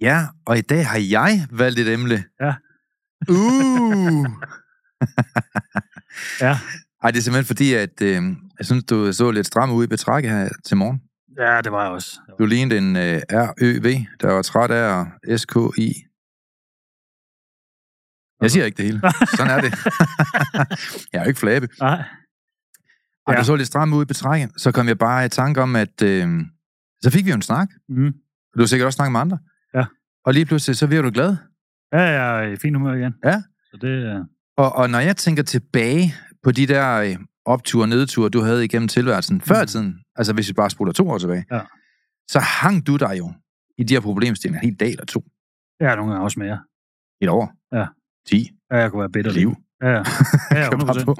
Ja, og i dag har jeg valgt et emne. Ja. Uh! Ja. Ej, det er simpelthen fordi, at øh, jeg synes, du så lidt stram ud i betrækket her til morgen. Ja, det var jeg også. Du lignede en øh, RØV, der var træt af SKI. Jeg siger ikke det hele. Sådan er det. jeg er jo ikke flabe. Nej. Ej, Ja. du så lidt stram ud i betrækket. Så kom jeg bare i tanke om, at øh, så fik vi jo en snak. Mm. Du har sikkert også snakket med andre. Ja. Og lige pludselig, så bliver du glad. Ja, jeg er i fin humør igen. Ja. Så det er... Og, og når jeg tænker tilbage på de der øh, opture og nedture, du havde igennem tilværelsen før i tiden, altså hvis vi bare spoler to år tilbage, Ja. så hang du der jo i de her problemstillinger helt dag eller to. Er nogle gange også mere. Et år. Ja. 10. Ja, jeg kunne være bitter. Liv. Ja, ja. ja Kan bare 100%. på.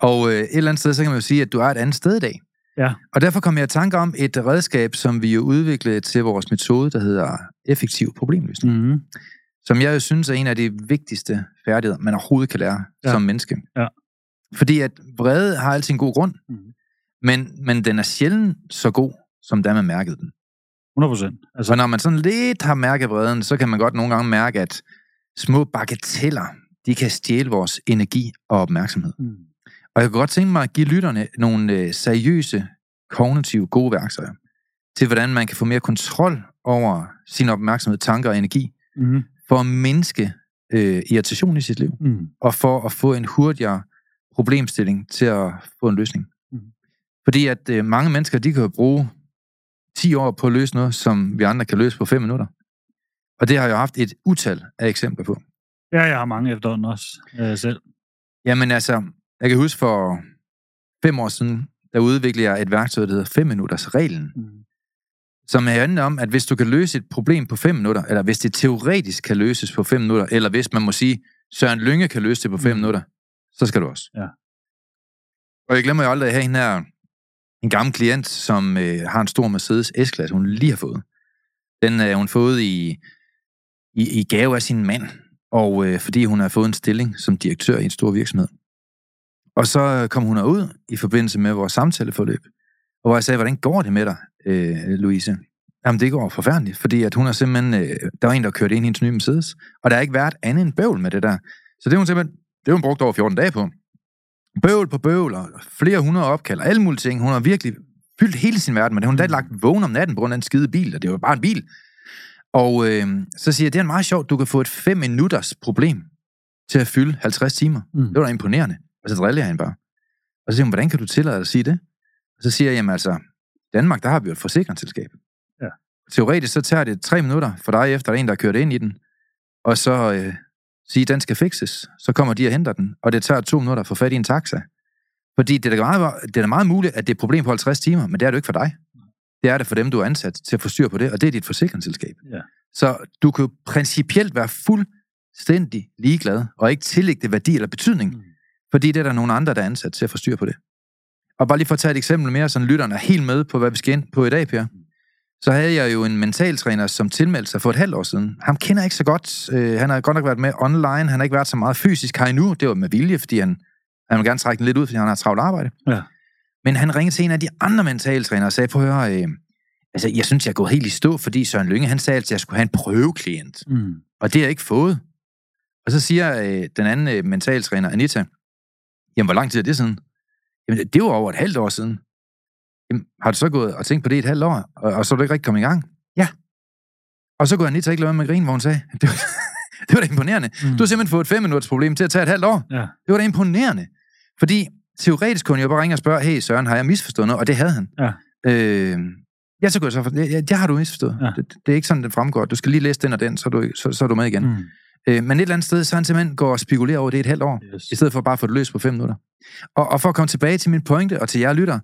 Og øh, et eller andet sted, så kan man jo sige, at du er et andet sted i dag. Ja. Og derfor kom jeg i tanke om et redskab, som vi jo udviklede til vores metode, der hedder effektiv problemløsning. Mm-hmm. Som jeg jo synes er en af de vigtigste færdigheder, man overhovedet kan lære Ja. som menneske. Ja. Fordi at vrede har altid en god grund, Mhm. men, men den er sjældent så god, som da man mærkede den. 100 procent. Altså, Så når man sådan lidt har mærket vreden, så kan man godt nogle gange mærke, at små bagateller, de kan stjæle vores energi og opmærksomhed. mm. Og jeg kunne godt tænke mig at give lytterne nogle øh, seriøse, kognitive, gode værktøjer til, hvordan man kan få mere kontrol over sin opmærksomhed, tanker og energi, Mm. for at mindske øh, irritation i sit liv, Mm. og for at få en hurtigere problemstilling til at få en løsning. Mhm. Fordi at øh, mange mennesker, de kan bruge 10 år på at løse noget, som vi andre kan løse på 5 minutter. Og det har jeg haft et utal af eksempler på. Ja, jeg har mange efterhånden også øh, selv. Jamen altså, jeg kan huske for fem år siden, der udviklede jeg et værktøj, der hedder 5 minutters reglen, Mm. som handler om, at hvis du kan løse et problem på 5 minutter, eller hvis det teoretisk kan løses på 5 minutter, eller hvis man må sige, Søren Lynge kan løse det på 5 Mm. minutter, så skal du også. Ja. Og jeg glemmer jo aldrig at have en her, en gammel klient, som øh, har en stor Mercedes S-klasse, hun lige har fået. Den er hun fået i, i, i gave af sin mand, og øh, fordi hun har fået en stilling som direktør i en stor virksomhed. Og så kom hun ud i forbindelse med vores samtaleforløb, og hvor jeg sagde, hvordan går det med dig, øh, Louise? Jamen, det går forfærdeligt, fordi at hun har simpelthen, øh, der var en, der kørte ind i hendes nye Mercedes, og der har ikke været andet end bøvl med det der. Så det har hun simpelthen, det har hun brugt over 14 dage på. Bøvl på bøvl, og flere hundrede opkald, og alle mulige ting. Hun har virkelig fyldt hele sin verden med det. Hun har lagt vågen om natten på grund af en skide bil, og det var bare en bil. Og øh, så siger jeg, det er meget sjovt, du kan få et 5 minutters problem til at fylde 50 timer. Mm. Det var da imponerende. Og så driller jeg hende bare. Og så siger hun, hvordan kan du tillade dig at sige det? Og så siger jeg, jamen altså, i Danmark, der har vi jo et forsikringsselskab. Ja. Teoretisk så tager det tre minutter for dig, efter der er en, der har kørt ind i den, og så øh, sige, den skal fikses. Så kommer de og henter den, og det tager to minutter at få fat i en taxa. Fordi det er, da meget, det er da meget muligt, at det er et problem på 50 timer, men det er det jo ikke for dig. Det er det for dem, du er ansat til at få styr på det, og det er dit forsikringsselskab. Ja. Så du kan jo principielt være fuldstændig ligeglad, og ikke tillægge det værdi eller betydning, Mm. Fordi det er der nogle andre, der er ansat til at få styr på det. Og bare lige for at tage et eksempel mere, så lytterne er helt med på, hvad vi skal ind på i dag, Per. Så havde jeg jo en mentaltræner, som tilmeldte sig for et halvt år siden. Ham kender jeg ikke så godt. Øh, han har godt nok været med online. Han har ikke været så meget fysisk her endnu. Det var med vilje, fordi han, han vil gerne trække den lidt ud, fordi han har travlt arbejde. Ja. Men han ringede til en af de andre mentaltrænere og sagde, prøv at høre, øh, altså, jeg synes, jeg er gået helt i stå, fordi Søren Lynge, han sagde, at jeg skulle have en prøveklient. Mm. Og det har jeg ikke fået. Og så siger øh, den anden øh, mentaltræner, Anita, jamen, hvor lang tid er det siden? Jamen, det var over et halvt år siden. Jamen, har du så gået og tænkt på det i et halvt år, og, og så er du ikke rigtig kommet i gang? Ja. Og så kunne Anita ikke lade med at grine, hvor hun sagde, det var, Det var da imponerende. Mm. Du har simpelthen fået et fem minutters problem til at tage et halvt år. Ja. Det var da imponerende. Fordi teoretisk kunne jeg bare ringe og spørge, hey Søren, har jeg misforstået noget? Og det havde han. Ja. Øh, ja, så kunne jeg så for, ja, det har du misforstået. Ja. Det, det, er ikke sådan, det fremgår. Du skal lige læse den og den, så er du, så, så er du med igen. Mm. Øh, men et eller andet sted, så han simpelthen går og spekulerer over det et halvt år, Yes. i stedet for bare at få det løst på fem minutter. Og, og for at komme tilbage til min pointe, og til jer lytter,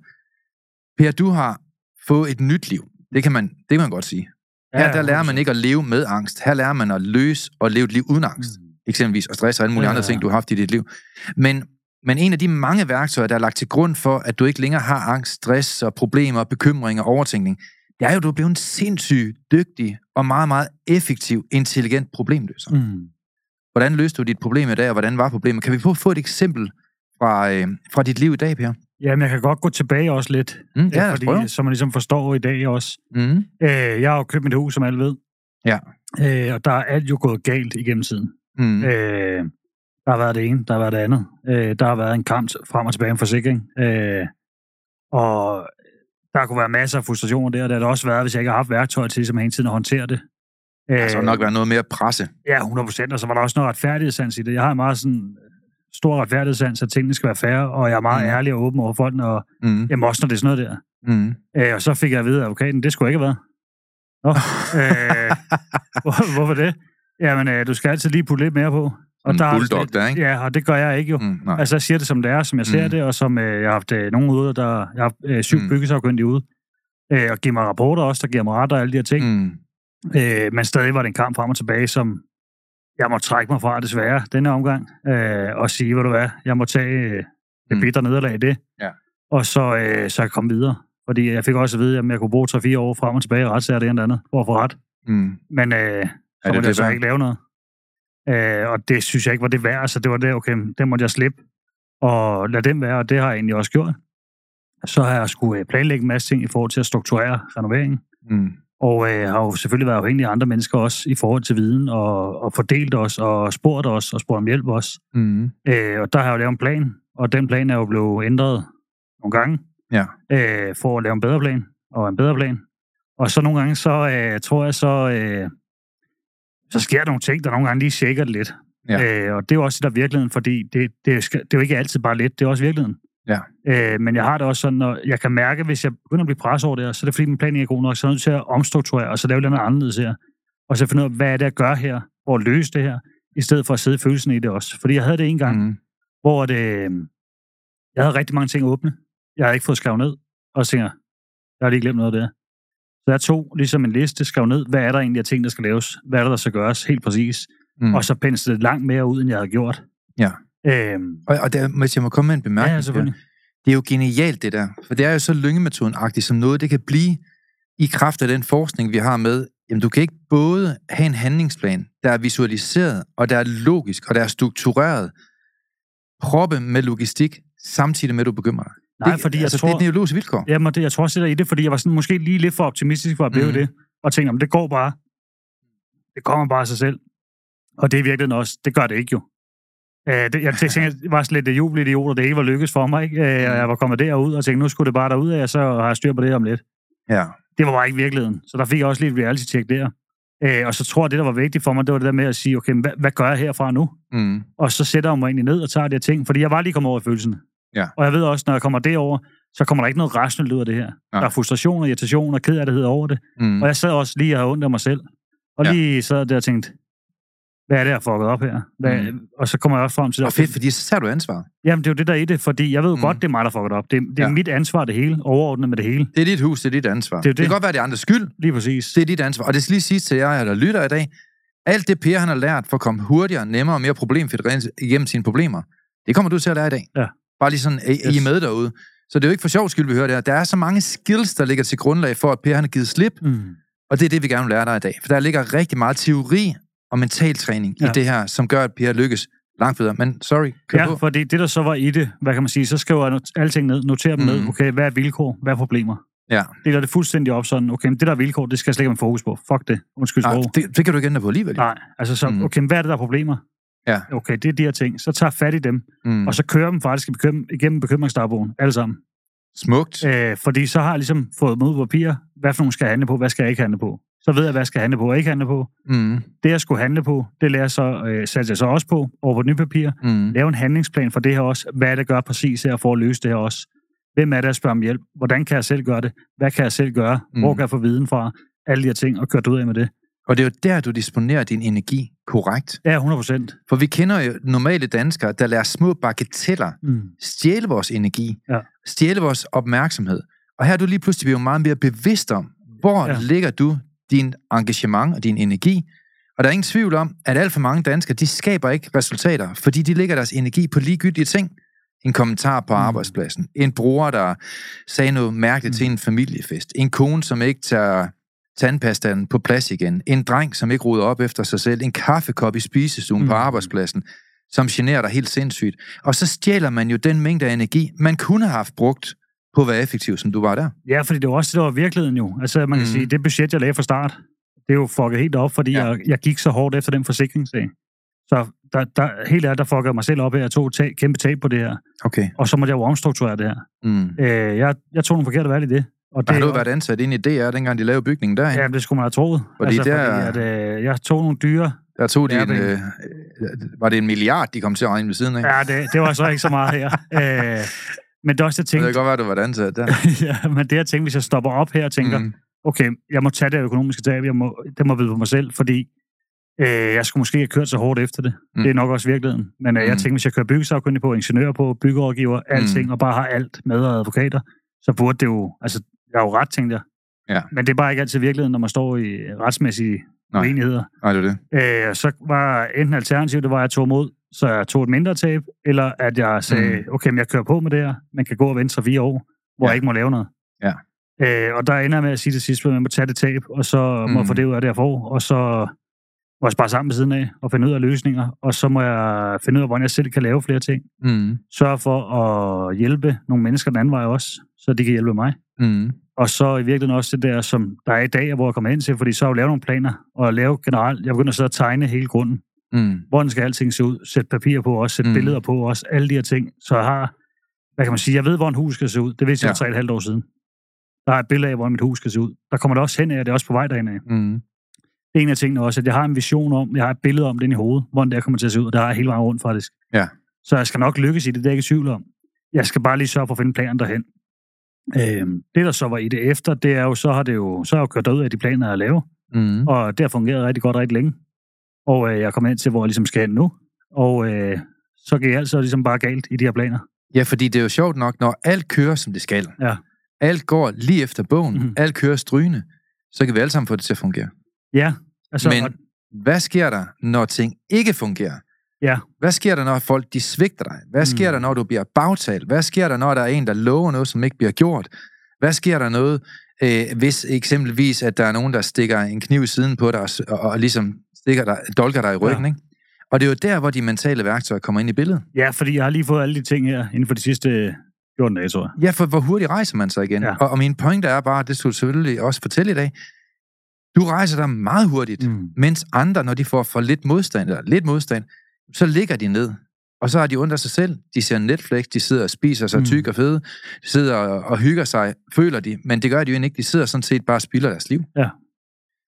Per, du har fået et nyt liv. Det kan man, det kan man godt sige. Her der lærer man ikke at leve med angst. Her lærer man at løse og leve et liv uden angst. Mm. Eksempelvis, og stress og alle mulige Ja, andre ja, ting, ja. du har haft i dit liv. Men, men en af de mange værktøjer, der er lagt til grund for, at du ikke længere har angst, stress og problemer, bekymringer og overtænkning, det er jo, at du er blevet en sindssygt dygtig og meget, meget effektiv, intelligent problemløser. Mm. Hvordan løste du dit problem i dag, og hvordan var problemet? Kan vi få, få et eksempel fra, øh, fra dit liv i dag, Per? Jamen, jeg kan godt gå tilbage også lidt. Mm, ja, øh, prøve. fordi, så man ligesom forstår i dag også. Mm, Øh, jeg har jo købt mit hus, som alle ved. Ja. Øh, og der er alt jo gået galt igennem tiden. mm, Øh, der har været det ene, der har været det andet. Øh, der har været en kamp frem og tilbage om forsikring. Øh, og der kunne være masser af frustrationer der. Det har der også været, hvis jeg ikke har haft værktøj til ligesom hele tiden at håndtere det. Øh, skal nok være noget mere presse. Ja, 100 procent. Og så var der også noget retfærdighedssans i det. Jeg har en meget sådan stor retfærdighedssans, at tingene skal være færre, og jeg er meget Mm. ærlig og åben over for den, og Mm, jamen også når det er sådan noget der. mm. Øh, og så fik jeg at vide af advokaten, det skulle ikke have været. Nå, øh, hvor, hvorfor det? Jamen, øh, du skal altid lige putte lidt mere på. En der er bulldog lidt- der, ikke? Ja, og det gør jeg ikke jo. Mm, nej. Altså, jeg siger det, som det er, som jeg ser Mm. det, og som øh, jeg har haft øh, nogen ude, der... Jeg har haft øh, syv mm. byggesafkyndige ude, øh, og giver mig rapporter også, der giver mig ret og alle de her ting. Mm, Øh, men stadig var det en kamp frem og tilbage, som jeg må trække mig fra, desværre, denne omgang, øh, og sige, hvad du er, jeg må tage øh, det Mm. bitre nederlag i det, Ja. og så, øh, så jeg kom videre. Fordi jeg fik også at vide, at jeg kunne bruge 3-4 år frem og tilbage i retssager det ene eller andet, for at få ret. mm. Men øh, så det måtte det jeg så ikke lave noget. Øh, og det synes jeg ikke var det værd. Så det var det, okay, den måtte jeg slippe. Og lade dem være, og det har jeg egentlig også gjort. Så har jeg skulle øh, planlægge en masse ting i forhold til at strukturere renoveringen. Mm. Og øh, har jo selvfølgelig været afhængig af andre mennesker også i forhold til viden, og, og fordelt os, og spurgt os, og spurgt om hjælp også. Mm. Øh, og der har jeg jo lavet en plan, og den plan er jo blevet ændret nogle gange, Ja. øh, for at lave en bedre plan, og en bedre plan. Og så nogle gange, så øh, tror jeg, så, øh, så sker der nogle ting, der nogle gange lige shaker det lidt. Ja. Øh, og det er jo også det, der er virkeligheden, fordi det, det, skal, det er jo ikke altid bare let, det er også virkeligheden. Ja. Øh, men jeg har det også sådan, når jeg kan mærke, hvis jeg begynder at blive presset over det her, så er det fordi, min plan ikke er god nok, så er jeg nødt til at omstrukturere, og så lave noget anderledes her. Og så finde ud af, hvad er det, jeg gør her, for at løse det her, i stedet for at sidde i følelsen i det også. Fordi jeg havde det en gang, Mm. hvor det, øh, jeg havde rigtig mange ting åbne. Jeg havde ikke fået skrevet ned, og så tænker jeg, har lige glemt noget af det her. Så jeg tog ligesom en liste, skrev ned, hvad er der egentlig af ting, der skal laves? Hvad er der, der skal gøres? Helt præcis. Mm. Og så penslede det langt mere ud, end jeg havde gjort. Ja. Øhm, Og, og der, hvis jeg må komme med en ja, bemærkning. ja, selvfølgelig. Det er jo genialt, det der. For det er jo så lyngemetoden-agtigt, som noget det kan blive i kraft af den forskning, vi har med. Jamen, du kan ikke både have en handlingsplan, der er visualiseret, og der er logisk, og der er struktureret, proppe med logistik, samtidig med, at du bekymrer dig. Nej, det, fordi jeg altså, tror... Det er neurologiske vilkår. Jamen, det, jeg tror også, det i det, fordi jeg var sådan, måske lige lidt for optimistisk for at blive mm. det, og tænkte, om det går bare. Det kommer bare af sig selv. Og det er virkelig også, det gør det ikke jo. Øh, det, jeg tænkte, jeg var sådan lidt jubelidiot, og det ikke var lykkes for mig. Ikke? Øh, og jeg var kommet derud og tænkte, nu skulle det bare derud af, og så har jeg styr på det om lidt. Ja. Det var bare ikke virkeligheden. Så der fik jeg også lige et reality-check der. Øh, og så tror jeg, det, der var vigtigt for mig, det var det der med at sige, okay, hvad, hvad gør jeg herfra nu? Mm. Og så sætter jeg mig egentlig ned og tager de her ting, fordi jeg var lige kommet over i følelsen. Ja. Og jeg ved også, når jeg kommer derover, så kommer der ikke noget rationelt ud af det her. Nej. Der er frustration og irritation og kederlighed over det. Mm. Og jeg sad også lige og havde ondt af mig selv. Og Ja. lige sad der og tænkte, hvad er det, jeg har fucket op her? Hvad, Mm. Og så kommer jeg også frem til Og fedt, fordi så tager du ansvar. Jamen, det er jo det, der er i det, fordi jeg ved jo Mm. godt, det er mig, der fucket op. Det, det er Ja. mit ansvar, det hele, overordnet med det hele. Det er dit hus, det er dit ansvar. Det er jo det kan det. godt være, det er andres skyld. Lige præcis. Det er dit ansvar. Og det skal lige sige til jer, der lytter i dag. Alt det Per, han har lært for at komme hurtigere, nemmere og mere problemfrit igennem sine problemer, det kommer du til at lære i dag. Ja. Bare lige sådan, I, I er Yes. med derude. Så det er jo ikke for sjov skyld, vi hører det her. Der er så mange skills, der ligger til grundlag for, at Per han har givet slip, Mm. og det er det, vi gerne vil lære dig i dag. For der ligger rigtig meget teori og mental træning ja. i det her, som gør, at Per lykkes langt bedre. Men sorry, kør Ja, på. fordi det, der så var i det, hvad kan man sige, så skriver jeg alting ned, noterer dem Mm. ned. Okay, hvad er vilkår? Hvad er problemer? Ja. Deler det fuldstændig op sådan, okay, men det der er vilkår, det skal jeg slet ikke have fokus på. Fuck det. Undskyld Nej, det, det kan du ikke ændre på alligevel. Nej, altså så, Mm. okay, hvad er det, der er problemer? Ja. Okay, det er de her ting. Så tager fat i dem, Mm. og så kører dem faktisk igennem, bekymringsdagbogen, alle sammen. Smukt. Øh, fordi så har jeg ligesom fået på papir, hvad for nogle skal jeg handle på, hvad skal jeg ikke handle på. Så ved jeg, hvad jeg skal handle på og ikke handle på. Mm. Det, jeg skulle handle på, det lærer jeg så, øh, satte jeg så også på over på et nyt papir. Mm. Lave en handlingsplan for det her også. Hvad er det, gør præcis her for at løse det her også? Hvem er det, jeg spørger om hjælp? Hvordan kan jeg selv gøre det? Hvad kan jeg selv gøre? Hvor Mm. kan jeg få viden fra? Alle de her ting, og køre ud af med det. Og det er jo der, du disponerer din energi korrekt. Ja, 100 procent. For vi kender jo normale danskere, der lader små bagateller Mm. stjæle vores energi, Ja. stjæle vores opmærksomhed. Og her er du lige pludselig blevet meget mere bevidst om, hvor ja. ligger du din engagement og din energi. Og der er ingen tvivl om, at alt for mange danskere, de skaber ikke resultater, fordi de lægger deres energi på ligegyldige ting. En kommentar på Mm. arbejdspladsen. En bror, der sagde noget mærkeligt Mm. til en familiefest. En kone, som ikke tager tandpastaen på plads igen. En dreng, som ikke ruder op efter sig selv. En kaffekop i spisestuen mm. på arbejdspladsen, som generer dig helt sindssygt. Og så stjæler man jo den mængde af energi, man kunne have haft brugt på at være effektiv, som du var der. Ja, fordi det var også det, der var virkeligheden jo. Altså, man kan Mhm. sige, det budget, jeg lagde fra start, det er jo fucket helt op, fordi Ja. jeg, jeg gik så hårdt efter den forsikringssag. Så der, der, helt ærligt, der fuckede jeg mig selv op, at jeg tog tab, kæmpe tab på det her. Okay. Og så måtte jeg jo omstrukturere det her. Mm. Øh, jeg, jeg tog nogle forkerte valg i det. Og Det har du været ansat ind i DR, dengang de lavede bygningen der, Ja, det skulle man have troet. Fordi altså, der- fordi at, øh, jeg tog nogle dyre. Der tog de en, det- øh, var det en milliard, de kom til at regne ved siden af? Ja, det, det var så ikke så meget her. Øh, men det er også det, jeg Det tænkte. kan godt være, du var ansat der. ja, men det, jeg tænkte, hvis jeg stopper op her og tænker, Mm. okay, jeg må tage det økonomiske tab, jeg må, det må vide på mig selv, fordi øh, jeg skulle måske have kørt så hårdt efter det. Mm. Mm. Det er nok også virkeligheden. Men øh, Mm. jeg tænker, hvis jeg kører byggesagkyndig på, ingeniør på, byggerådgiver, alting, Mm. og bare har alt med og advokater, så burde det jo, altså, jeg har jo ret, tænkte jeg. Ja. Men det er bare ikke altid virkeligheden, når man står i retsmæssige Nej. uenigheder. Nej, det er det. Øh, så var enten alternativ, det var, at jeg tog imod, så jeg tog et mindre tab, eller at jeg sagde, Mm. okay, men jeg kører på med det her, man kan gå og vente 3-4 år, hvor Ja. jeg ikke må lave noget. Ja. Øh, og der ender jeg med at sige til sidst, at man må tage det tab, og så må Mm. jeg få det ud af det, jeg får, og så må jeg spare sammen ved siden af, og finde ud af løsninger, og så må jeg finde ud af, hvordan jeg selv kan lave flere ting. Mm. Sørge for at hjælpe nogle mennesker den anden vej også, så de kan hjælpe mig. Mm. Og så i virkeligheden også det der, som der er i dag, hvor jeg kommer hen til, fordi så har jeg lavet nogle planer, og lave generelt, jeg begynder at sidde og tegne hele grunden. Mm. Hvordan skal alting se ud? Sæt papir på også, sæt Mm. billeder på også, alle de her ting. Så jeg har, hvad kan man sige, jeg ved, hvor en hus skal se ud. Det vidste jeg Ja. for tre og et halvt år siden. Der er et billede af, hvordan mit hus skal se ud. Der kommer det også hen af, og det er også på vej derhen af. Mm. Det er en af tingene også, at jeg har en vision om, jeg har et billede om det i hovedet, hvordan det kommer til at se ud, og det har jeg hele vejen rundt faktisk. Ja. Så jeg skal nok lykkes i det, det er jeg ikke i tvivl om. Jeg skal bare lige sørge for at finde planen derhen. Øhm, det, der så var i det efter, det er jo, så har det jo, så har jeg jo kørt ud af de planer, jeg laver, Mm. og det har fungeret rigtig godt rigtig længe. Og øh, jeg kommer ind til, hvor jeg ligesom skal hen nu, og øh, så gik alt så ligesom bare galt i de her planer. Ja, fordi det er jo sjovt nok, når alt kører, som det skal. Ja. Alt går lige efter bogen. Mhm. Mm. Alt kører strygende. Så kan vi alle sammen få det til at fungere. Ja, altså, Men og, hvad sker der, når ting ikke fungerer? ja, Hvad sker der, når folk de svigter dig? Hvad sker Mm. der, når du bliver bagtalt? Hvad sker der, når der er en, der lover noget, som ikke bliver gjort? Hvad sker der noget, øh, hvis eksempelvis, at der er nogen, der stikker en kniv i siden på dig, og, og, og ligesom stikker dig, dolker dig i ryggen, ja. Ikke? Og det er jo der, hvor de mentale værktøjer kommer ind i billedet. ja, fordi jeg har lige fået alle de ting her inden for de sidste 14 dage, tror jeg. Ja, for hvor hurtigt rejser man sig igen? Ja. Og, og min pointe er bare, det skulle du selvfølgelig også fortælle i dag, du rejser dig meget hurtigt, mm. Mens andre, når de får for lidt modstand, eller lidt modstand, så ligger de ned. Og så har de af sig selv. De ser Netflix, de sidder og spiser sig mm. Tyk og fede. De sidder og, og hygger sig, føler de. Men det gør de jo ikke. De sidder sådan set bare og spilder deres liv. Ja.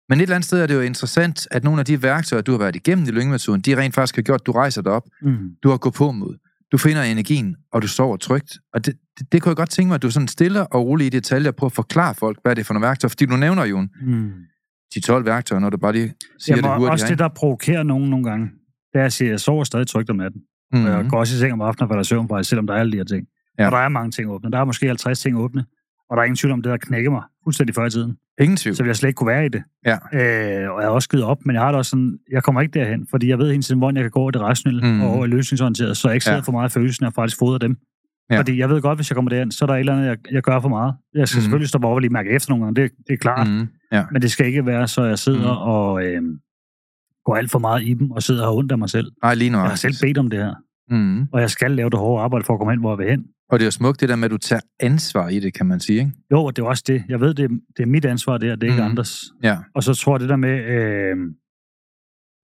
Men et eller andet sted er det jo interessant, at nogle af de værktøjer, du har været igennem i lyngemetoden, de rent faktisk har gjort, at du rejser dig op. Mm. Du har gået på mod. Du finder energien, og du sover trygt. Og det, det, det kunne jeg godt tænke mig, at du sådan stille og roligt i detaljer på at forklare folk, hvad det er for nogle værktøjer. Fordi du nævner jo Mm. 10-12 værktøjer, når du bare lige siger Jamen, det hurtigt. også det, der provokerer nogen nogle gange, det er at sige, at jeg sover stadig trygt om natten. Mm. Og jeg Mhm. går også i seng om aftenen og falder søvn faktisk, selvom der er alle de her ting. Ja. Og der er mange ting åbne. Der er måske 50 ting åbne. Og der er ingen tvivl om, det der knækker mig fuldstændig før i tiden. Ingen tvivl. Så jeg slet ikke kunne være i det. Ja. Øh, og jeg har også givet op, men jeg har det også sådan, jeg kommer ikke derhen, fordi jeg ved hele tiden, hvordan jeg kan gå over det rationelle mm. og over løsningsorienteret, så jeg ikke sidder Ja. for meget i følelsen af faktisk fodre dem. Ja. Fordi jeg ved godt, hvis jeg kommer derhen, så er der et eller andet, jeg, jeg gør for meget. Jeg skal mm. selvfølgelig stoppe op og lige mærke efter nogle gange, det, det er klart. Mm. Ja. Men det skal ikke være, så jeg sidder mm. og øh, går alt for meget i dem, og sidder og har ondt af mig selv. Nej, lige nu. Jeg har selv bedt om det her, Mm. og jeg skal lave det hårde arbejde for at komme hen, hvor jeg vil hen. Og det er jo smukt, det der med, at du tager ansvar i det, kan man sige, ikke? Jo, og det er også det. Jeg ved, det er, det er mit ansvar, det her, det er ikke Mhm. andres. Ja. Og så tror jeg det der med, øh,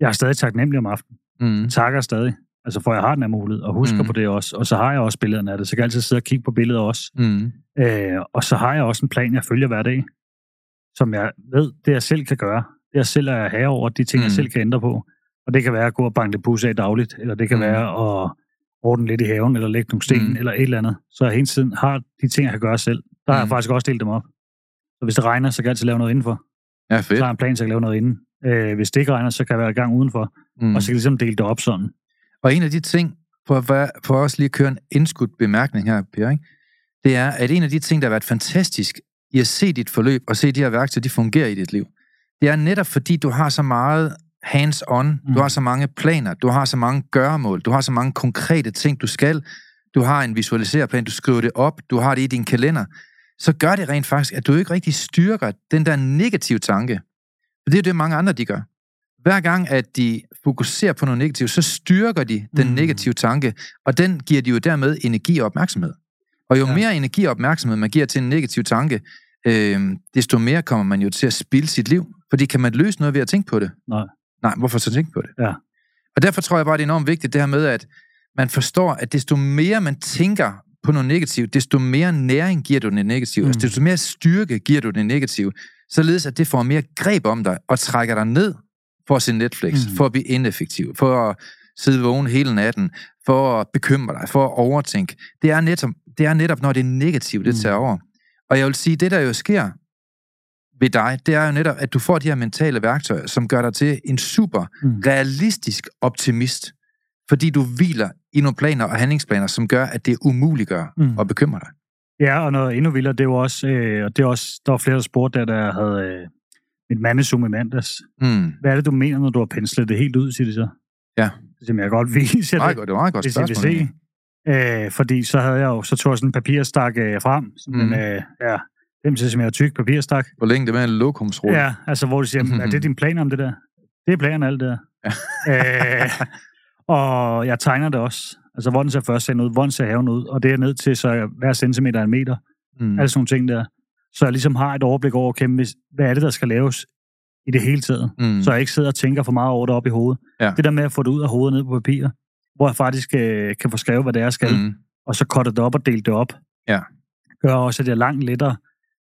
jeg er stadig taknemmelig om aftenen. Mm. Takker stadig. Altså for jeg har den her mulighed, og husker Mhm. mm. på det også. Og så har jeg også billederne af det, så kan jeg altid sidde og kigge på billeder også. Mm. Øh, og så har jeg også en plan, jeg følger hver dag. som jeg ved, det jeg selv kan gøre. Det jeg selv er herre over, de ting, mm. jeg Mm. selv kan ændre på. Og det kan være at gå og banke det pus af dagligt, eller det kan Mm. mm. være at ordne lidt i haven, eller lægge nogle sten, Mm. eller et eller andet. Så jeg hele tiden har de ting, jeg kan gøre selv. Der har jeg Mm. faktisk også delt dem op. Så hvis det regner, så kan jeg altid lave noget indenfor. Ja, Så fedt. har jeg en plan, så jeg kan lave noget inden. Øh, hvis det ikke regner, så kan jeg være i gang udenfor. Mm. Og så kan jeg ligesom dele det op sådan. Og en af de ting, for, at for os lige at køre en indskudt bemærkning her, Per, ikke? det er, at en af de ting, der har været fantastisk i at se dit forløb og se de her værktøjer, de fungerer i dit liv, det er netop fordi, du har så meget hands-on, mm. du Mm. har så mange planer, du har så mange gøremål, du har så mange konkrete ting, du skal, du har en visualisereplan, du skriver det op, du har det i din kalender, så gør det rent faktisk, at du ikke rigtig styrker den der negative tanke. For det er det, mange andre de gør. Hver gang, at de fokuserer på noget negativt, så styrker de den Mm. negative tanke, og den giver de jo dermed energi og opmærksomhed. Og jo. Ja. mere energi og opmærksomhed man giver til en negativ tanke, øh, desto mere kommer man jo til at spilde sit liv. Fordi kan man løse noget ved at tænke på det? Nej. Nej, hvorfor så tænke på det? Ja. Og derfor tror jeg bare, det er enormt vigtigt det her med, at man forstår, at desto mere man tænker på noget negativt, desto mere næring giver du den negative, mm. Mm. altså desto mere styrke giver du den negative, således at det får mere greb om dig og trækker dig ned for at se Netflix. Mm. for at blive ineffektiv, for at sidde vågen hele natten, for at bekymre dig, for at overtænke. Det er netop, det er netop når det er negativt, det Mm. tager over. Og jeg vil sige, det der jo sker ved dig, det er jo netop, at du får de her mentale værktøjer, som gør dig til en super Mm. realistisk optimist, fordi du hviler i nogle planer og handlingsplaner, som gør, at det umuliggør Mm. at bekymre dig. Ja, og noget endnu vildere, det er jo også, øh, og det er også, der var flere, der spurgte, der, der havde øh, mit mandesum i mandags. Mm. Hvad er det, du mener, når du har penslet det helt ud, siger de så? Ja. Siger jeg, kan godt vise jer det, det var meget godt hvis I vil spørgsmål. se. Øh, fordi så havde jeg jo, så tog jeg sådan en papirstak øh, frem, sådan mm. en, øh, ja, 5 cm tyk papirstak. Hvor længe det var en lokumsrulle. Ja, altså hvor de siger, Mhm. er det din plan om det der? Det er planen alt det der. Ja. øh, og jeg tegner det også. Altså, hvordan ser først ud, hvordan ser haven ud, og det er ned til, så jeg- hver centimeter er en meter. Mm. Alle sådan nogle ting der. Så jeg ligesom har et overblik over, okay, hvis, hvad er det, der skal laves i det hele taget. Mm. Så jeg ikke sidder og tænker for meget over det op i hovedet. Ja. Det der med at få det ud af hovedet ned på papir, hvor jeg faktisk øh, kan få skrevet, hvad det er, jeg skal, mm. Og så cutte det op og dele det op. Ja. Gør også, at jeg langt lettere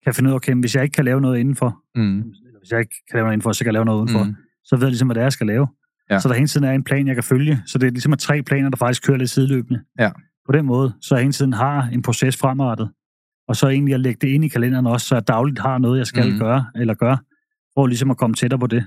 kan finde ud af, okay, hvis jeg ikke kan lave noget indenfor, Mm. eller hvis jeg ikke kan lave noget indenfor, så kan jeg lave noget udenfor, Mm. mm. så ved jeg ligesom, hvad det er, jeg skal lave. Ja. Så der hele tiden er en plan, jeg kan følge. Så det er ligesom at tre planer, der faktisk kører lidt sideløbende. Ja. På den måde, så jeg hele tiden har en proces fremadrettet. Og så egentlig at lægge det ind i kalenderen også, så jeg dagligt har noget, jeg skal mm. gøre, eller gøre, for ligesom at komme tættere på det.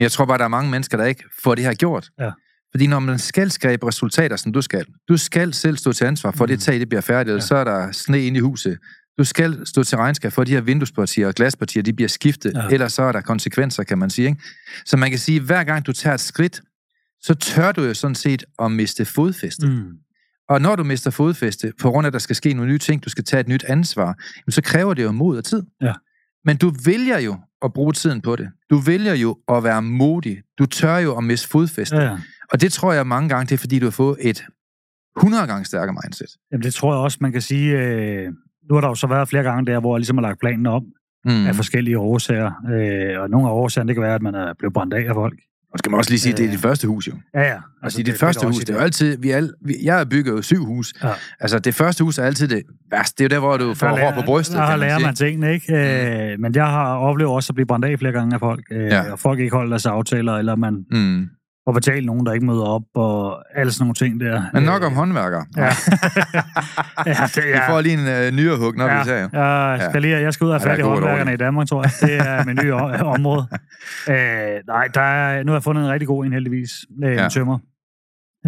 Jeg tror bare, der er mange mennesker, der ikke får det her gjort. Ja. Fordi når man skal skabe resultater, som du skal, du skal selv stå til ansvar for, at det Mm. tag, det bliver færdigt, ja. Så er der sne inde i huset. Du skal stå til regnskab for, at de her vinduespartier og glaspartier, de bliver skiftet, ja. Ellers så er der konsekvenser, kan man sige. Ikke? Så man kan sige, at hver gang du tager et skridt, så tør du jo sådan set at miste fodfæste. Mm. Mm. Og når du mister fodfæste, på grund af, at der skal ske nogle nye ting, du skal tage et nyt ansvar, jamen, så kræver det jo mod og tid. Ja. Men du vælger jo at bruge tiden på det. Du vælger jo at være modig. Du tør jo at miste fodfæste. Ja, ja. Og det tror jeg mange gange, det er fordi, du har fået et 100 gange stærkere mindset. Jamen, det tror jeg også, man kan sige. Øh, nu har der jo så været flere gange der, hvor jeg ligesom har lagt planen om Mm. mm. af forskellige årsager. Øh, og nogle af årsagerne, det kan være, at man er blevet brændt af af folk. Og skal man også lige sige, at det er Øh, dit første hus jo. Ja, ja. Altså, det, det, første kan hus, det er jo altid, vi alle, vi, jeg har bygget jo syv hus. Ja. Altså, det første hus er altid det værste. Det er jo der, hvor du får hår på brystet, Der man lærer man tingene, ikke? Øh, men jeg har oplevet også at blive brændt af flere gange af folk. Øh, ja. Og folk ikke holder deres aftaler, eller man Mm. Får betalt nogen, der ikke møder op, og alle sådan nogle ting der. Men nok Øh, om håndværkere. Ja. ja, det, Vi får lige en uh, nyere hug, når vi ser. ja, jeg, skal lige, jeg skal ud og Ja, have fat i og håndværkerne i Danmark, tror jeg. Det er mit nye område. Øh, nej, der er, nu har jeg fundet en rigtig god en heldigvis, med Ja. ja. en tømmer.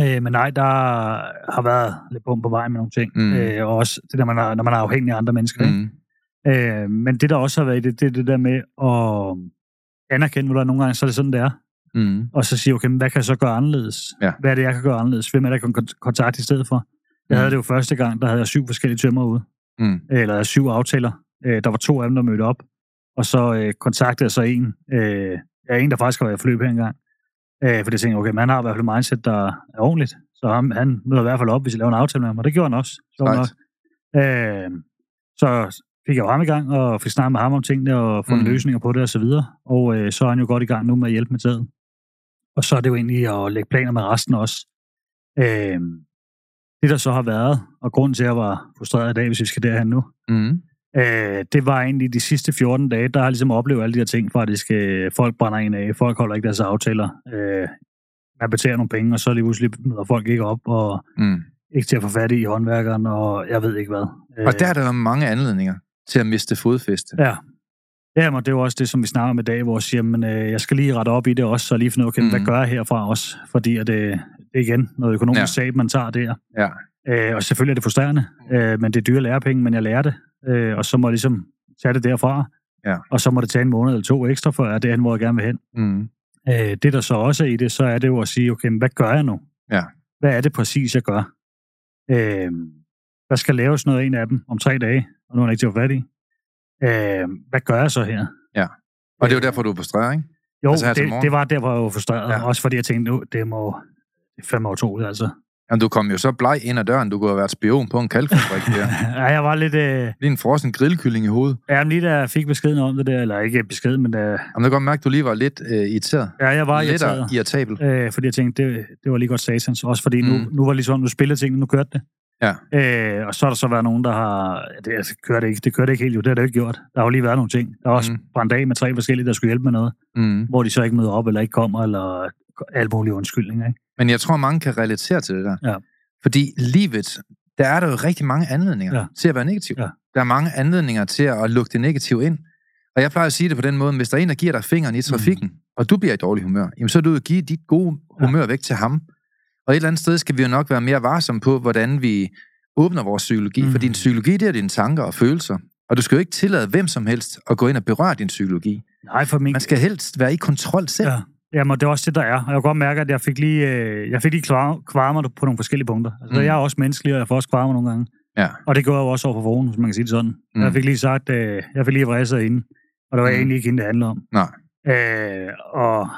Øh, men nej, der har været lidt bum på vejen med nogle ting. Mm. Øh, og også det der, man er, når man er afhængig af andre mennesker. Ikke? Mm. Øh, men det, der også har været det, det er det der med at anerkende, hvor der nogle gange, så er det sådan, det er. Mm. Og så sige, okay, men hvad kan jeg så gøre anderledes? Ja. Hvad er det, jeg kan gøre anderledes? Hvem er der, jeg kan kon- kontakte i stedet for? Jeg Mm. havde det jo første gang, der havde jeg syv forskellige tømmer ude. Mm. Eller syv aftaler. Øh, der var to af dem, der mødte op. Og så øh, kontaktede jeg så en. Øh, ja, en, der faktisk har været i forløb her engang. Øh, fordi jeg tænkte, okay, man har i hvert fald et mindset, der er ordentligt. Så han, han møder i hvert fald op, hvis jeg laver en aftale med ham. Og det gjorde han også. sjovt Sejt. nok. Øh, så fik jeg jo ham i gang, og fik snakket med ham om tingene, og fundet mm. løsninger på det, og så videre. Og øh, så er han jo godt i gang nu med at hjælpe med taget. Og så er det jo egentlig at lægge planer med resten også. Øh, det, der så har været, og grunden til, at jeg var frustreret i dag, hvis vi skal derhen nu, Mm. Øh, det var egentlig de sidste 14 dage, der har jeg ligesom oplevet alle de her ting, faktisk øh, folk brænder en af, folk holder ikke deres aftaler, øh, man betaler nogle penge, og så lige pludselig møder folk ikke op, og Mm. ikke til at få fat i håndværkeren, og jeg ved ikke hvad. Øh, Og der er der mange anledninger til at miste fodfæste. Ja. Ja, men det er jo også det, som vi snakker om i dag, hvor jeg siger, men, øh, jeg skal lige rette op i det også, så lige finde ud okay, mm. hvad Mhm. gør jeg herfra også? Fordi at, øh, det er igen noget økonomisk Ja. sag, man tager der. Ja. Øh, og selvfølgelig er det frustrerende, øh, men det er dyre lærepenge, men jeg lærer det. Øh, og så må jeg ligesom tage det derfra. Ja. Og så må det tage en måned eller to ekstra, for at det er, hvor jeg gerne vil hen. Mm. Øh, det, der så også er i det, så er det jo at sige, okay, men hvad gør jeg nu? Ja. Hvad er det præcis, jeg gør? Øh, der skal laves noget af en af dem om tre dage, og nu er han ikke til at fat i. Øh, hvad gør jeg så her? Og det er jo derfor, du er frustreret, ikke? Jo, Altså det, det var derfor, jeg var frustreret. Ja. Ja. Også fordi jeg tænkte, nu, det må det er fandme utroligt, altså. Jamen, du kom jo så bleg ind ad døren. Du kunne have været spion på en kalkfabrik der. ja, jeg var lidt... Øh, Lige en frossen grillkylling i hovedet. ja, men lige da jeg fik beskeden om det der, eller ikke besked, men da, Jamen, jeg kan godt mærke, at du lige var lidt øh, irriteret. ja, jeg var Lidt irriteret. irritabel. Øh, fordi jeg tænkte, det, det var lige godt satans. Også fordi mm. nu, nu var det ligesom, nu spillede tingene, nu kørte det. Ja. Øh, og så har der så været nogen, der har... Det altså, kørte ikke, det kørte ikke helt jo, det har det jo ikke gjort. Der har jo lige været nogle ting. Der er også Mm. brændt af med tre forskellige, der skulle hjælpe med noget, Mm. hvor de så ikke møder op, eller ikke kommer, eller alt mulige undskyldninger. Ikke? Men jeg tror, mange kan relatere til det der. Ja. Fordi livet, der er der jo rigtig mange anledninger Ja. til at være negativ. Ja. Der er mange anledninger til at lukke det negative ind. Og jeg plejer at sige det på den måde, hvis der er en, der giver dig fingeren i trafikken, mm. og du bliver i dårlig humør, jamen så er du at give dit gode humør ja. væk til ham. Og et eller andet sted skal vi jo nok være mere varsomme på, hvordan vi åbner vores psykologi. Mm. For din psykologi, det er dine tanker og følelser. Og du skal jo ikke tillade hvem som helst at gå ind og berøre din psykologi. Nej, for min... Man skal helst være i kontrol selv. Ja. Jamen, det er også det, der er. Og jeg kan godt mærke, at jeg fik lige, øh, jeg fik lige kvar- kvarmer på nogle forskellige punkter. Altså, Mm. jeg er også menneskelig, og jeg får også kvarmer nogle gange. Ja. Og det gjorde jeg jo også over for vågen, hvis man kan sige det sådan. Mm. Jeg fik lige sagt, øh, jeg fik lige vræsset inden, og det var Mm. egentlig ikke hende, det handler om. Nej. Øh, og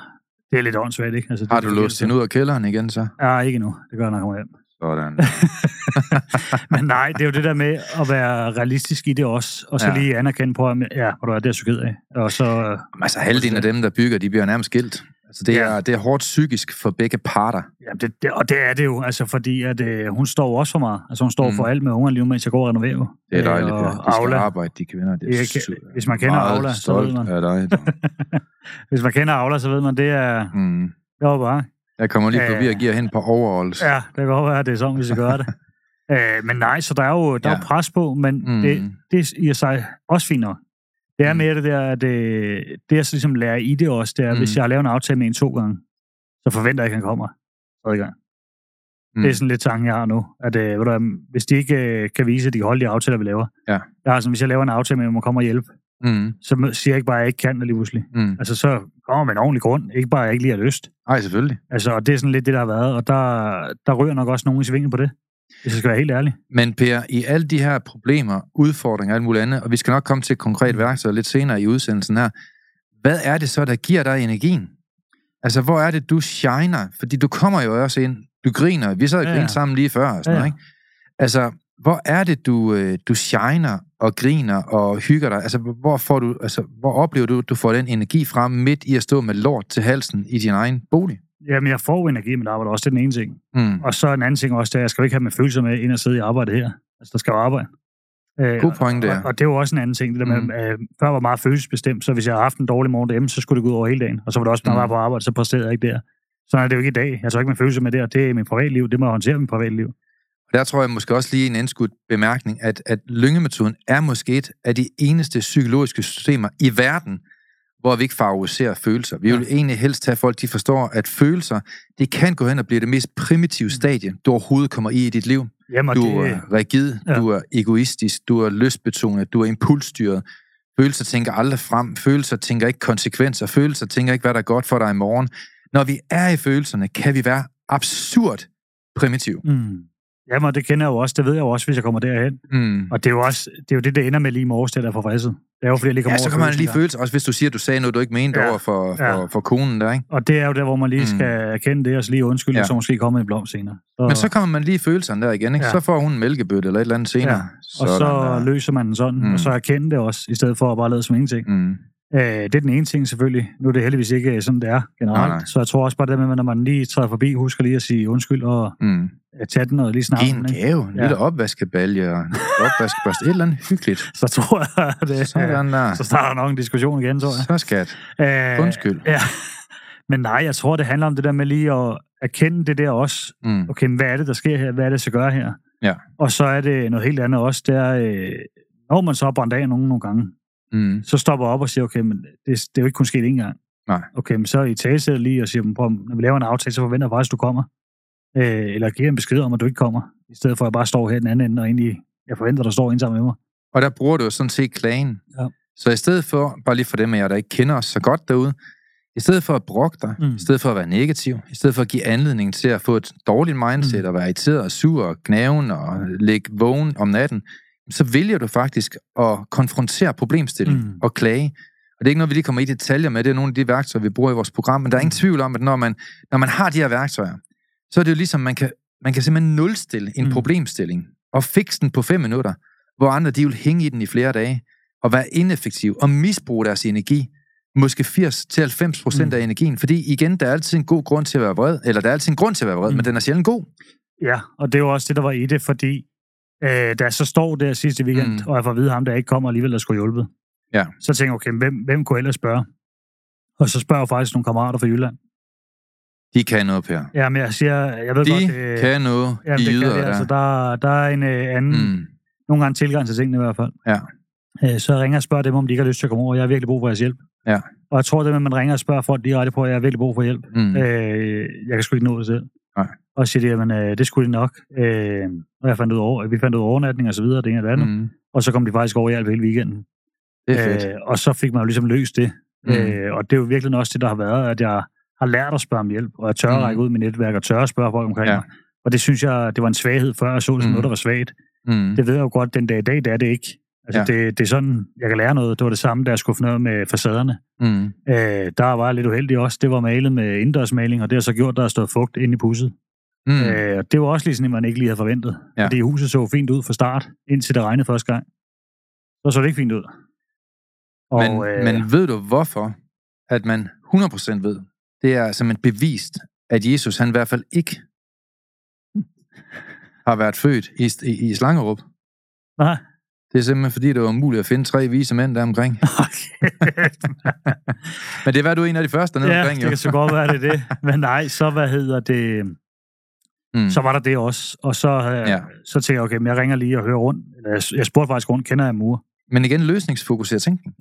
det er lidt åndssvagt, ikke? Altså, det Har du låst hende ud af kælderen igen så? Ja, ikke nu. Det gør jeg, når jeg kommer hjem. Sådan. Men nej, det er jo det der med at være realistisk i det også, og så Ja. lige anerkende på, at ja, hvor du er, det er så ked af. Og så, Jamen, altså halvdelen af dem, der bygger, de bliver nærmest skilt. Altså, det, Ja. er, det er hårdt psykisk for begge parter. ja, det, det, og det er det jo, altså fordi, at øh, hun står også for mig. Altså hun står Mm. for alt med ungerne lige mens jeg går og renoverer. Det er dejligt, Øh, ja. og De skal Aula. arbejde, de kvinder. Det er Jeg kan- su- hvis man kender Aula, så ved man. af dig. Hvis man kender Aula, så ved man, det er... Mm. Det var bare... Jeg kommer lige Ja. forbi og giver hende på overholds. Ja, det kan godt være, at det er sådan, vi skal gøre det. øh, men nej, så der er jo der er Ja. jo pres på, men Mm. det, det er i sig også fint nok. Det er Mm. mere det der, at det, det jeg så ligesom lærer i det også, det er, Mm. hvis jeg har lavet en aftale med en to gange, så forventer jeg ikke, at han kommer tredje gang. Mm. Det er sådan lidt tanken, jeg har nu. At, øh, ved du, hvis de ikke øh, kan vise, at de kan holde de aftaler, vi laver. Ja. Jeg har sådan, hvis jeg laver en aftale med, at man kommer og hjælpe, Mm. så siger jeg ikke bare, at jeg ikke kan lige pludselig. Mm. Altså, så kommer man en ordentlig grund. Ikke bare, at jeg ikke lige har lyst. Ej, selvfølgelig. Altså, og det er sådan lidt det, der har været. Og der, der ryger nok også nogen i svingen på det. Hvis jeg skal være helt ærlig. Men Per, i alle de her problemer, udfordringer og alt muligt andet, og vi skal nok komme til et konkret værktøj lidt senere i udsendelsen her, hvad er det så, der giver dig energien? Altså, hvor er det, du shiner? Fordi du kommer jo også ind, du griner, vi sad og Ja, grinede ja. sammen lige før, og sådan Ja, noget, ja. ikke? Altså, hvor er det, du, øh, du shiner og griner og hygger dig? Altså, hvor, får du, altså, hvor oplever du, du får den energi frem midt i at stå med lort til halsen i din egen bolig? Jamen, jeg får energi i mit arbejde også, det er den ene ting. Mm. Og så en anden ting også, det er, at jeg skal jo ikke have med følelser med ind og sidde i arbejdet her. Altså, der skal jo arbejde. Øh, God pointe, ja. og, og, det er jo også en anden ting, det der med, Mm. mm. øh, før var meget følelsesbestemt, så hvis jeg har haft en dårlig morgen derhjemme, så skulle det gå ud over hele dagen. Og så var det også, når jeg var Mm. på arbejde, så præsterede jeg ikke der. Sådan er det jo ikke i dag. Jeg tager ikke med følelser med der. Det er mit privatliv. Det må jeg håndtere mit privatliv. Og der tror jeg måske også lige en indskudt bemærkning, at, at lyngemetoden er måske et af de eneste psykologiske systemer i verden, hvor vi ikke favoriserer følelser. Vi vil Ja. egentlig helst have folk, de forstår, at følelser, det kan gå hen og blive det mest primitive stadie, du overhovedet kommer i i dit liv. Jamen, Du det, er rigid, Ja. du er egoistisk, du er lystbetonet, du er impulsstyret. Følelser tænker aldrig frem, følelser tænker ikke konsekvenser, følelser tænker ikke, hvad der er godt for dig i morgen. Når vi er i følelserne, kan vi være absurd primitive. mm. Jamen, det kender jeg jo også. Det ved jeg jo også, hvis jeg kommer derhen. Mm. Og det er jo også det, er jo det, der ender med lige i morges, det der for fristet. Det er jo fordi, jeg lige kommer Ja, så kan man følelsen lige føle sig, også hvis du siger, at du sagde noget, du ikke mente Ja. over for, for, Ja. for konen der, ikke? Og det er jo der, hvor man lige Mm. skal erkende det, og så lige undskylde, Ja. så måske kommer en blomst senere. Så, Men så kommer man lige i følelserne der igen, ikke? Ja. Så får hun en mælkebøtte eller et eller andet senere. Ja. og så Sådan der. løser man den sådan, Mm. mm. og så erkende det også, i stedet for at bare lade som ingenting. Mm. Øh, det er den ene ting selvfølgelig. Nu er det heldigvis ikke sådan, det er generelt. Nej, nej. Så jeg tror også bare det med, når man lige træder forbi, husker lige at sige undskyld og Mm. øh, tage den og lige snakke. En gave, en Ja. lille opvaskebalje og en opvaskebørste. Et eller andet hyggeligt. Så tror jeg, at det, Sådan der. så starter nok en diskussion igen, tror jeg. Så skat. Øh, Undskyld. Ja. Men nej, jeg tror, det handler om det der med lige at erkende det der også. Mm. Okay, hvad er det, der sker her? Hvad er det, jeg skal gøre her? Ja. Og så er det noget helt andet også. Det er, øh, når man så har brændt af nogen nogle gange, Mm. så stopper op og siger, okay, men det, det er jo ikke kun sket én gang. Nej. Okay, men så i tale lige og siger, "Men prøv, når vi laver en aftale, så forventer jeg faktisk, at du kommer. Øh, eller giver en besked om, at du ikke kommer. I stedet for, at jeg bare står her den anden ende, og egentlig, jeg forventer, at du står sammen med mig. Og der bruger du jo sådan set klagen. Ja. Så i stedet for, bare lige for dem af jer, der ikke kender os så godt derude, i stedet for at brokke dig, Mm. i stedet for at være negativ, i stedet for at give anledning til at få et dårligt mindset, mm. og være irriteret og sur og gnaven og ligge vågen om natten, så vælger du faktisk at konfrontere problemstillingen Mm. mm. og klage. Og det er ikke noget, vi lige kommer i detaljer med, det er nogle af de værktøjer, vi bruger i vores program, men der er ingen tvivl om, at når man, når man har de her værktøjer, så er det jo ligesom, man kan, man kan simpelthen nulstille en Mm. mm. problemstilling og fikse den på fem minutter, hvor andre de vil hænge i den i flere dage, og være ineffektiv og misbruge deres energi, måske 80-90 procent Mm. af energien, fordi igen, der er altid en god grund til at være vred, eller der er altid en grund til at være vred, Mm. mm. men den er sjældent god. Ja, og det var også det, der var i det, fordi øh, jeg så står der sidste weekend, mm. Og jeg får at vide ham, der ikke kommer alligevel, der skulle hjælpe, Ja. så tænker jeg, okay, hvem, hvem kunne ellers spørge? Og så spørger jeg faktisk nogle kammerater fra Jylland. De kan noget, Per. Ja, men jeg siger, jeg ved De godt, det, kan noget, jamen, de det kan yder det, der. altså, der, der er en øh, anden, mm. Nogle gange tilgang til tingene i hvert fald. Ja. Øh, så jeg ringer og spørger dem, om de ikke har lyst til at komme over. Jeg har virkelig brug for jeres hjælp. Ja. Og jeg tror, det med, at man ringer og spørger folk direkte på, at jeg har virkelig brug for hjælp. Mm. Øh, jeg kan sgu ikke nå det selv. Nej. Og siger jamen, øh, det skulle de nok. Øh, og jeg fandt ud over, vi fandt ud af overnatning og så videre, det ene og det andet. Mm. Og så kom de faktisk over i alt hele weekenden. Det er fedt. Øh, og så fik man jo ligesom løst det. Mm. Øh, og det er jo virkelig også det, der har været, at jeg har lært at spørge om hjælp, og jeg tør at Mm. række ud i mit netværk, og tør at spørge folk omkring Ja. mig. Og det synes jeg, det var en svaghed før, jeg så det som Mm. noget, der var svagt. Mm. Det ved jeg jo godt, den dag i dag, det er det ikke. Altså, ja. Det, det er sådan, jeg kan lære noget. Det var det samme, da jeg skulle finde noget med facaderne. Mm. Øh, der var jeg lidt uheldig også. Det var malet med indendørsmaling, og det har så gjort, der er stået fugt inde i pusset. Mm. Øh, det var også lige sådan, man ikke lige havde forventet. Ja. Fordi huset så fint ud fra start, indtil det regnede første gang. Så så det ikke fint ud. Og, Men, øh... men ved du hvorfor, at man 100% ved, det er simpelthen bevist, at Jesus han i hvert fald ikke har været født i, i, i Slangerup. Nej. Det er simpelthen fordi, det var umuligt at finde tre vise mænd der omkring. Okay. Men det var du en af de første dernede ja, omkring, det jo. kan så godt være, det det. Men nej, så hvad hedder det... Mm. Så var der det også. Og så, øh, ja. Ja. så tænkte jeg, okay, men jeg ringer lige og hører rundt. Jeg, jeg spurgte faktisk rundt, kender jeg mur? Men igen, løsningsfokuseret tænkning.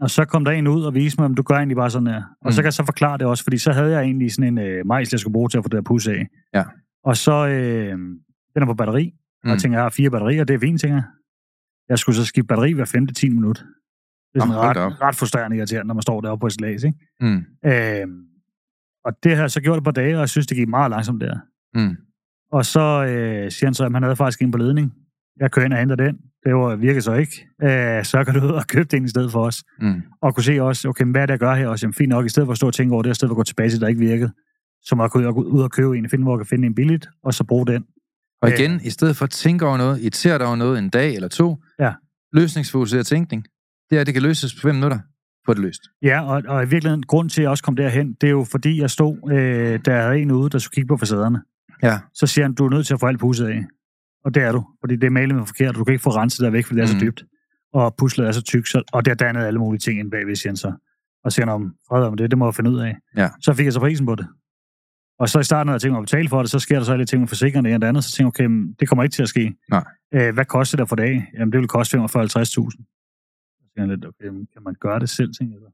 Og så kom der en ud og viste mig, om du gør egentlig bare sådan her. Og mm. så kan jeg så forklare det også, fordi så havde jeg egentlig sådan en øh, majs, jeg skulle bruge til at få det her pus af. Ja. Og så, øh, den er på batteri, mm. og jeg Mm. tænker, jeg har fire batterier, det er fint, tænker jeg. Jeg skulle så skifte batteri hver 5-10 minut. Det er sådan ret, ret frustrerende irriterende, når man står deroppe på et slag, ikke? Mm. Øh, og det har jeg så gjort et par dage, og jeg synes, det gik meget langsomt der. Mm. Og så øh, siger han så, at han havde faktisk en på ledning. Jeg kører ind og henter den. Det var, virkede så ikke. Øh, så kan du ud og købe den i stedet for os. Mm. Og kunne se også, okay, hvad er det, jeg gør her også? Jamen, fint nok, i stedet for at stå og tænke over det, og i stedet for at gå tilbage til, der ikke virkede, så må jeg gå ud og, gå ud og købe en, finde, hvor jeg kan finde en billigt, og så bruge den. Og Øh. igen, i stedet for at tænke over noget, irritere dig over noget en dag eller to, Ja. løsningsfokuseret tænkning, det er, at det kan løses på fem minutter. Få det løst. Ja, og, og i virkeligheden, grund til, at jeg også kom derhen, det er jo fordi, jeg stod, øh, der havde en ude, der skulle kigge på facaderne. Ja. Så siger han, du er nødt til at få alt pusset af. Og det er du, fordi det er malet med forkert, og du kan ikke få renset der væk, fordi det er så Mhm. dybt. Og puslet er så tyk, så, og der er dannet alle mulige ting ind bagved, siger han så. Og siger han om, fred om det, det må jeg finde ud af. Ja. Så fik jeg så prisen på det. Og så i starten, når jeg tænkte mig at betale for det, så sker der så lidt ting med forsikringen og det andet, så tænkte jeg, okay, men det kommer ikke til at ske. Nej. Øh, hvad koster det for dag? Jamen, det vil koste 45-50.000. Så tænker jeg lidt, okay, kan man gøre det selv, tænker jeg så.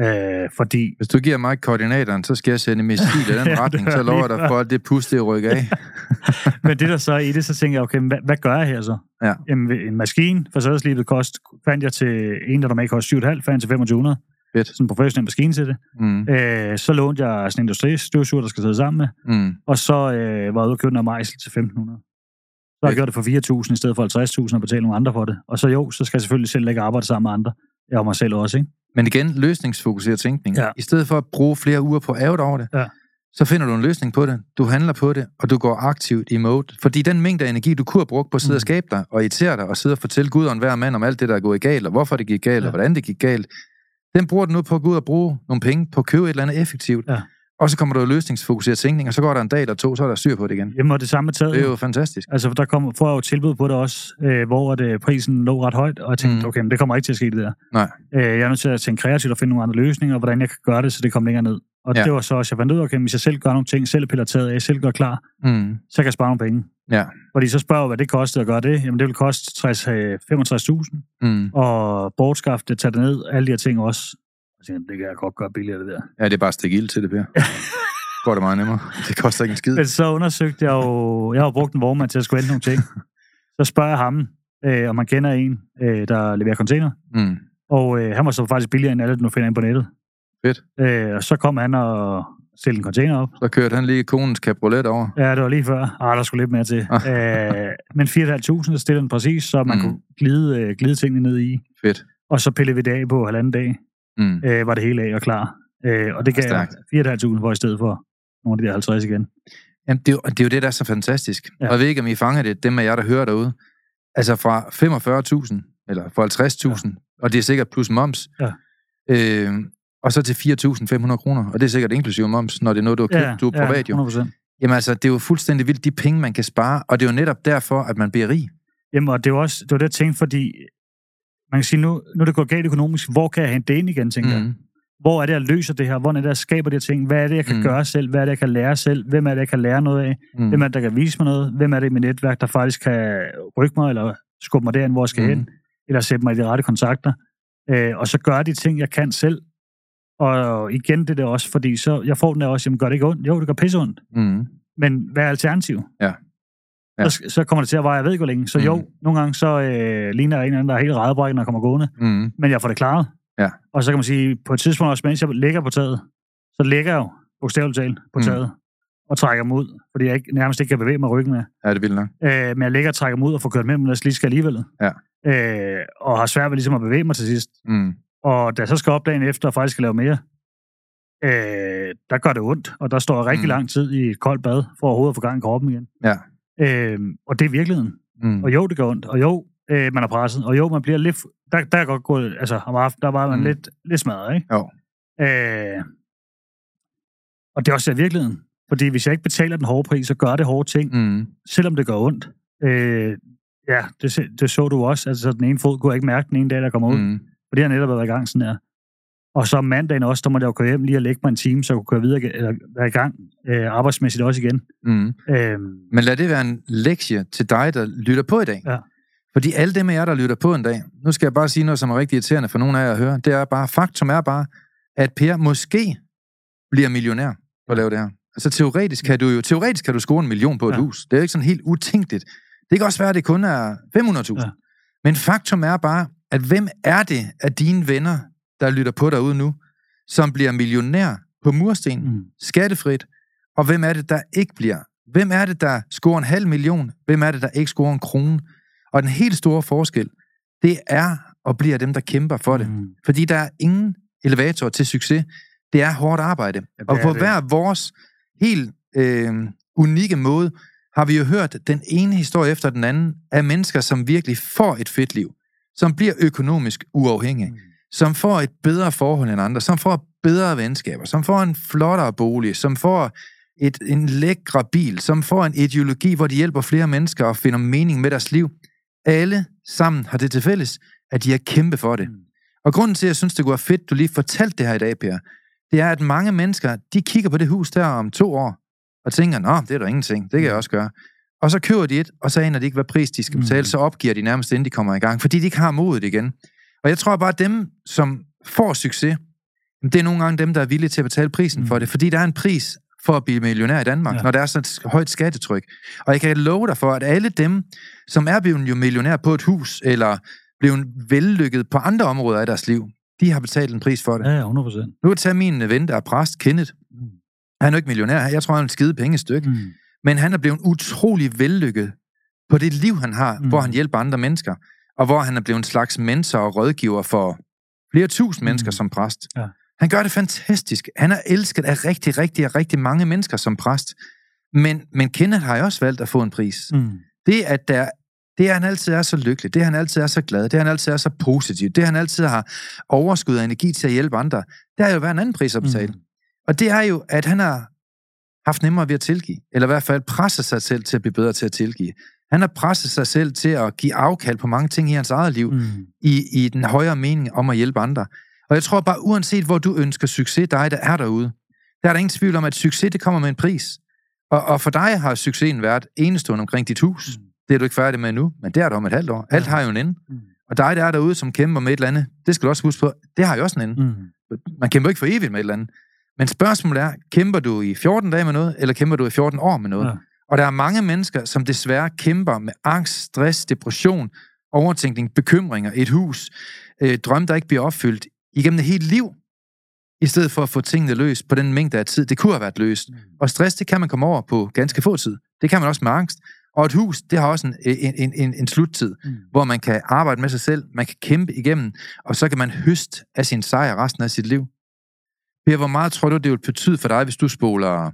Øh, fordi Hvis du giver mig koordinatoren, så skal jeg sende en missil i den Ja, retning, så lover jeg dig for, at det puste det rykker af. Men det der så er i det, så tænker jeg, okay, hvad, hvad gør jeg her så? Ja. Jamen, en maskine for sædeslibet kost, fandt jeg til en, der normalt koster 7,5, fandt jeg til 2500. Fedt. Sådan en professionel maskine til det. Mm. Øh, så lånte jeg sådan en industristøvsuger, der skal sidde sammen med. Mm. Og så øh, var jeg ude og købe den her mejsel til 1500. Så har jeg gjort det for 4.000 i stedet for 50.000 og betale nogle andre for det. Og så jo, så skal jeg selvfølgelig selv lægge arbejde sammen med andre. Jeg og mig selv også, ikke? Men igen, løsningsfokuseret tænkning. Ja. I stedet for at bruge flere uger på at over det, Ja. så finder du en løsning på det, du handler på det, og du går aktivt i mode. Fordi den mængde af energi, du kunne have brugt på at sidde Mm. og skabe dig, og irritere dig, og sidde og fortælle Gud og enhver mand om alt det, der er gået galt, og hvorfor det gik galt, Ja. og hvordan det gik galt, Den bruger du nu på at gå ud og bruge nogle penge på at købe et eller andet effektivt. Ja. Og så kommer der jo løsningsfokuseret tænkning, og så går der en dag eller to, så er der styr på det igen. Jamen, og det samme taget. Det er jo fantastisk. Altså, der kommer, får jeg jo tilbud på det også, øh, hvor det, prisen lå ret højt, og jeg tænkte, Mm. okay, men det kommer ikke til at ske det der. Nej. Øh, jeg er nødt til at tænke kreativt og finde nogle andre løsninger, og hvordan jeg kan gøre det, så det kommer længere ned. Og Ja. det var så også, jeg fandt ud af, okay, hvis jeg selv gør nogle ting, selv piller taget af, selv gør klar, Mm. så kan jeg spare nogle penge. Ja. Fordi så spørger jeg, hvad det kostede at gøre det. Jamen, det vil koste 60, øh, 65.000, Mm. og bortskaffe det, tage det ned, alle de her ting også. Jeg tænkte, det kan jeg godt gøre billigere, det der. Ja, det er bare at stikke ild til det, Per. går det meget nemmere. Det koster ikke en skid. Men så undersøgte jeg jo, jeg har brugt en vognmand til at skulle vente nogle ting. Så spørger jeg ham, øh, om man kender en, øh, der leverer container. Mm. Og øh, han var så faktisk billigere end alle, du nu finder ind på nettet. Fedt. Øh, og så kom han og stillede en container op. Så kørte han lige konens cabriolet over. Ja, det var lige før. Ah, der skulle lidt mere til. øh, men 4.500 stillede den præcis, så man Mm. mm. kunne glide, øh, glide tingene ned i. Fedt. Og så pillede vi det af på halvanden dag, Mm. øh, var det hele af og klar. Øh, og det gav jeg Stærkt. 4.500 for i stedet for nogle af de der 50 igen. Jamen, det er, jo, det er jo det, der er så fantastisk. Ja. Ja. Og jeg ved ikke, om I fanger det, dem af jer, der hører derude. Altså fra 45.000, eller fra 50.000, ja. og det er sikkert plus moms, Ja. øh, og så til 4.500 kroner, og det er sikkert inklusive moms, når det er noget, du har købt, du er privat jo. Ja, 100%. Jamen altså, det er jo fuldstændig vildt, de penge, man kan spare, og det er jo netop derfor, at man bliver rig. Jamen, og det var også det, var det jeg tænkte, fordi man kan sige, nu, nu er det gået galt økonomisk, hvor kan jeg hente det ind igen, tænker mm. jeg. Hvor er det, jeg løser det her? Hvor er det, jeg skaber de her ting? Hvad er det, jeg kan Mm. gøre selv? Hvad er det, jeg kan lære selv? Hvem er det, jeg kan lære noget af? Mm. Hvem er det, der kan vise mig noget? Hvem er det i mit netværk, der faktisk kan rykke mig, eller skubbe mig derind, hvor jeg skal Mm. mm. hen? Eller sætte mig i de rette kontakter? Øh, og så gøre de ting, jeg kan selv. Og igen det der også, fordi så, jeg får den der også, jamen gør det ikke ondt? Jo, det gør pisse ondt. Mm. Men hvad er alternativet? Ja. Ja. Så, så kommer det til at vare, jeg ved ikke hvor længe. Så Mm. jo, nogle gange så øh, ligner jeg en eller anden, der er helt rædebrækket, når jeg kommer gående. Mm. Men jeg får det klaret. Ja. Og så kan man sige, på et tidspunkt også, mens jeg ligger på taget, så ligger jeg jo bogstaveligt talt på Mm. taget og trækker mig ud, fordi jeg ikke, nærmest ikke kan bevæge mig ryggen med. Ja, det vildt nok. Øh, men jeg ligger og trækker mig ud og får kørt med, men jeg lige skal alligevel. Ja. Øh, og har svært ved ligesom at bevæge mig til sidst. Mm. Og da jeg så skal op dagen efter og faktisk skal lave mere, øh, der gør det ondt. Og der står jeg rigtig mm. lang tid i et koldt bad, for overhovedet at få gang i kroppen igen. Ja. Øh, og det er virkeligheden. Mm. Og jo, det gør ondt. Og jo, øh, man er presset. Og jo, man bliver lidt... Der, der er godt gået... Altså, om aftenen, der var man Mm. lidt, lidt smadret, ikke? Jo. Øh, og det er også i virkeligheden. Fordi hvis jeg ikke betaler den hårde pris, så gør det hårde ting, Mm. selvom det gør ondt. Øh, ja, det, det så du også. Altså, så den ene fod kunne jeg ikke mærke den ene dag, der kommer ud. Mm. Mm. For det har netop været i gang sådan her. Og så mandagen også, der måtte jeg jo køre hjem lige og lægge mig en time, så jeg kunne køre videre, eller være i gang øh, arbejdsmæssigt også igen. Mm. Øh, Men lad det være en lektie til dig, der lytter på i dag. Ja. Fordi alle dem af jer, der lytter på en dag, nu skal jeg bare sige noget, som er rigtig irriterende for nogle af jer at høre, det er bare, faktum er bare, at Per måske bliver millionær på at lave det her. Altså teoretisk kan du jo, teoretisk kan du score en million på et Ja. hus. Det er jo ikke sådan helt utænkeligt. Det kan også være, at det kun er 500.000. Ja. Men faktum er bare, at hvem er det af dine venner, der lytter på derude nu, som bliver millionær på mursten, mm. skattefrit, og hvem er det, der ikke bliver? Hvem er det, der scorer en halv million? Hvem er det, der ikke scorer en krone? Og den helt store forskel, det er og bliver dem, der kæmper for det. Mm. Fordi der er ingen elevator til succes. Det er hårdt arbejde. Ja, og på det. hver vores helt øh, unikke måde, har vi jo hørt den ene historie efter den anden af mennesker, som virkelig får et fedt liv. Som bliver økonomisk uafhængige. Mm. Som får et bedre forhold end andre. Som får bedre venskaber. Som får en flottere bolig. Som får et, en lækre bil. Som får en ideologi, hvor de hjælper flere mennesker og finder mening med deres liv. Alle sammen har det til fælles, at de har kæmpe for det. Mm. Og grunden til, at jeg synes, det kunne være fedt, du lige fortalte det her i dag, Per, det er, at mange mennesker, de kigger på det hus der om to år, og tænker, nå, det er der ingenting, det kan jeg også gøre. Og så køber de et, og så aner de ikke, hvad pris de skal Mm. betale, så opgiver de nærmest, inden de kommer i gang, fordi de ikke har modet igen. Og jeg tror bare, at dem, som får succes, det er nogle gange dem, der er villige til at betale prisen Mm. for det, fordi der er en pris for at blive millionær i Danmark, ja. Når der er så et højt skattetryk. Og jeg kan love dig for, at alle dem, som er blevet jo millionær på et hus, eller blevet vellykket på andre områder af deres liv, de har betalt en pris for det. Ja, ja, 100 procent. Nu kan tage min ven, der er præst, Kenneth. Mm. Han er jo ikke millionær. Jeg tror, han er et skide pengestykke. Mm. Mm. Men han er blevet utrolig vellykket på det liv, han har. Mm. hvor han hjælper andre mennesker. Og hvor han er blevet en slags mentor og rådgiver for flere tusind mm. Mm. mennesker som præst. Ja. Han gør det fantastisk. Han er elsket af rigtig, rigtig, rigtig mange mennesker som præst. Men, men Kenneth har jo også valgt at få en pris. Mm. Det, at der, det at han altid er så lykkelig, det at han altid er så glad, det at han altid er så positiv, det at han altid har overskud af energi til at hjælpe andre, det er jo hver en anden pris at betale. Mm. Og det er jo, at han har haft nemmere ved at tilgive, eller i hvert fald presset sig selv til at blive bedre til at tilgive. Han har presset sig selv til at give afkald på mange ting i hans eget liv, mm. i, i den højere mening om at hjælpe andre. Og jeg tror bare, uanset hvor du ønsker succes, dig der er derude, der er der ingen tvivl om, at succes, det kommer med en pris. Og, og for dig har succesen været enestående omkring dit hus. Mm. Det er du ikke færdig med nu, men det er du om et halvt år. Alt har jo en ende. Mm. Og dig, der er derude, som kæmper med et eller andet, det skal du også huske på, det har jo også en ende. Mm. Man kæmper ikke for evigt med et eller andet. Men spørgsmålet er, kæmper du i 14 dage med noget, eller kæmper du i 14 år med noget? Ja. Og der er mange mennesker, som desværre kæmper med angst, stress, depression, overtænkning, bekymringer, et hus, øh, drøm, der ikke bliver opfyldt igennem et helt liv, i stedet for at få tingene løst på den mængde af tid, det kunne have været løst. Mm. Og stress, det kan man komme over på ganske få tid. Det kan man også med angst. Og et hus, det har også en, en, en, en sluttid, mm. hvor man kan arbejde med sig selv, man kan kæmpe igennem, og så kan man høste af sin sejr resten af sit liv. Per, hvor meget tror du, det vil betyde for dig, hvis du spoler,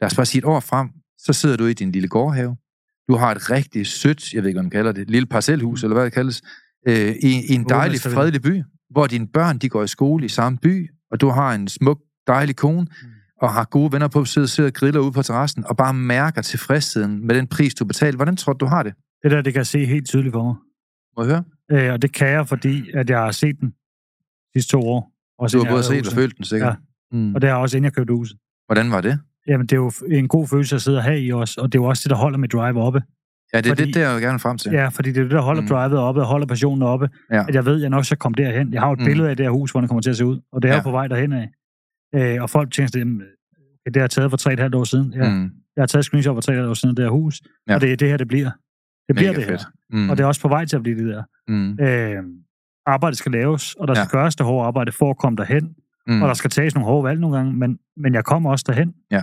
lad os bare sige et år frem, så sidder du i din lille gårdhave. Du har et rigtig sødt, jeg ved ikke, hvad man kalder det, lille parcelhus, eller hvad det kaldes, øh, i, i en dejlig, fredelig by, hvor dine børn, de går i skole i samme by, og du har en smuk, dejlig kone, mm. og har gode venner på, sidder, sidder og griller ude på terrassen, og bare mærker tilfredsheden med den pris, du betaler. Hvordan tror du, du har det? Det der, det kan jeg se helt tydeligt for mig. Må jeg høre? Øh, og det kan jeg, fordi at jeg har set den de to år. Også du har både set og følt den, sikkert. Ja. Mm. Og det har også inden jeg købte huset. Hvordan var det? Jamen, det er jo en god følelse at sidde have i os, og det er jo også det, der holder mit drive oppe. Ja, det er fordi, det, der jeg gerne frem til. Ja, fordi det er det, der holder mm. drivet oppe, og holder passionen oppe. Ja. At jeg ved, at jeg nok skal komme derhen. Jeg har jo et mm. billede af det her hus, hvor det kommer til at se ud, og det er ja. jo på vej derhen af. Øh, og folk tænker, at det har taget for 3,5 år siden. Ja. Mm. Jeg har taget screenshot for 3,5 år siden af det her hus, ja. og det er det her, det bliver. Det bliver Mega det her. Fedt. Mm. Og det er også på vej til at blive det der. Mm. Øh, arbejdet skal laves, og der ja. skal gøres det hårde arbejde for at komme derhen. Mm. Og der skal tages nogle hårde valg nogle gange, men, men jeg kommer også derhen. Ja.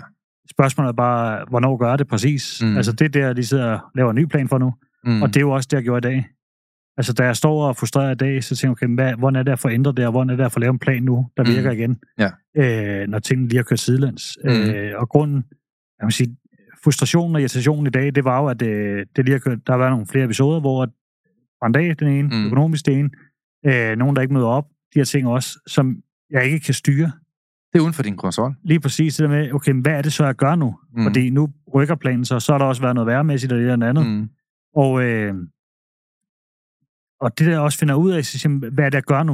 Spørgsmålet er bare, hvornår gør det præcis? Mm. Altså det er der, de sidder og laver en ny plan for nu. Mm. Og det er jo også det, jeg gjorde i dag. Altså, da jeg står og frustrerer i dag, så tænker jeg, okay, hvad, hvordan er det at få ændret det, og hvordan er det at få lavet en plan nu, der mm. virker igen, ja. øh, når tingene lige har kørt sidelands. Mm. Øh, og grunden, jeg vil sige, frustrationen og irritationen i dag, det var jo, at øh, det lige har kørt, der har været nogle flere episoder, hvor dag, den ene, mm. økonomisk den ene, øh, nogen, der ikke møder op, de her ting også, som jeg ikke kan styre. Det er uden for din kontrol. Lige præcis det der med, okay, hvad er det så, jeg gør nu? Mm. Fordi nu rykker planen så, så har der også været noget værmæssigt og det der andet. Mm. Og, øh, og det der også finder ud af, så, hvad er det, jeg gør nu?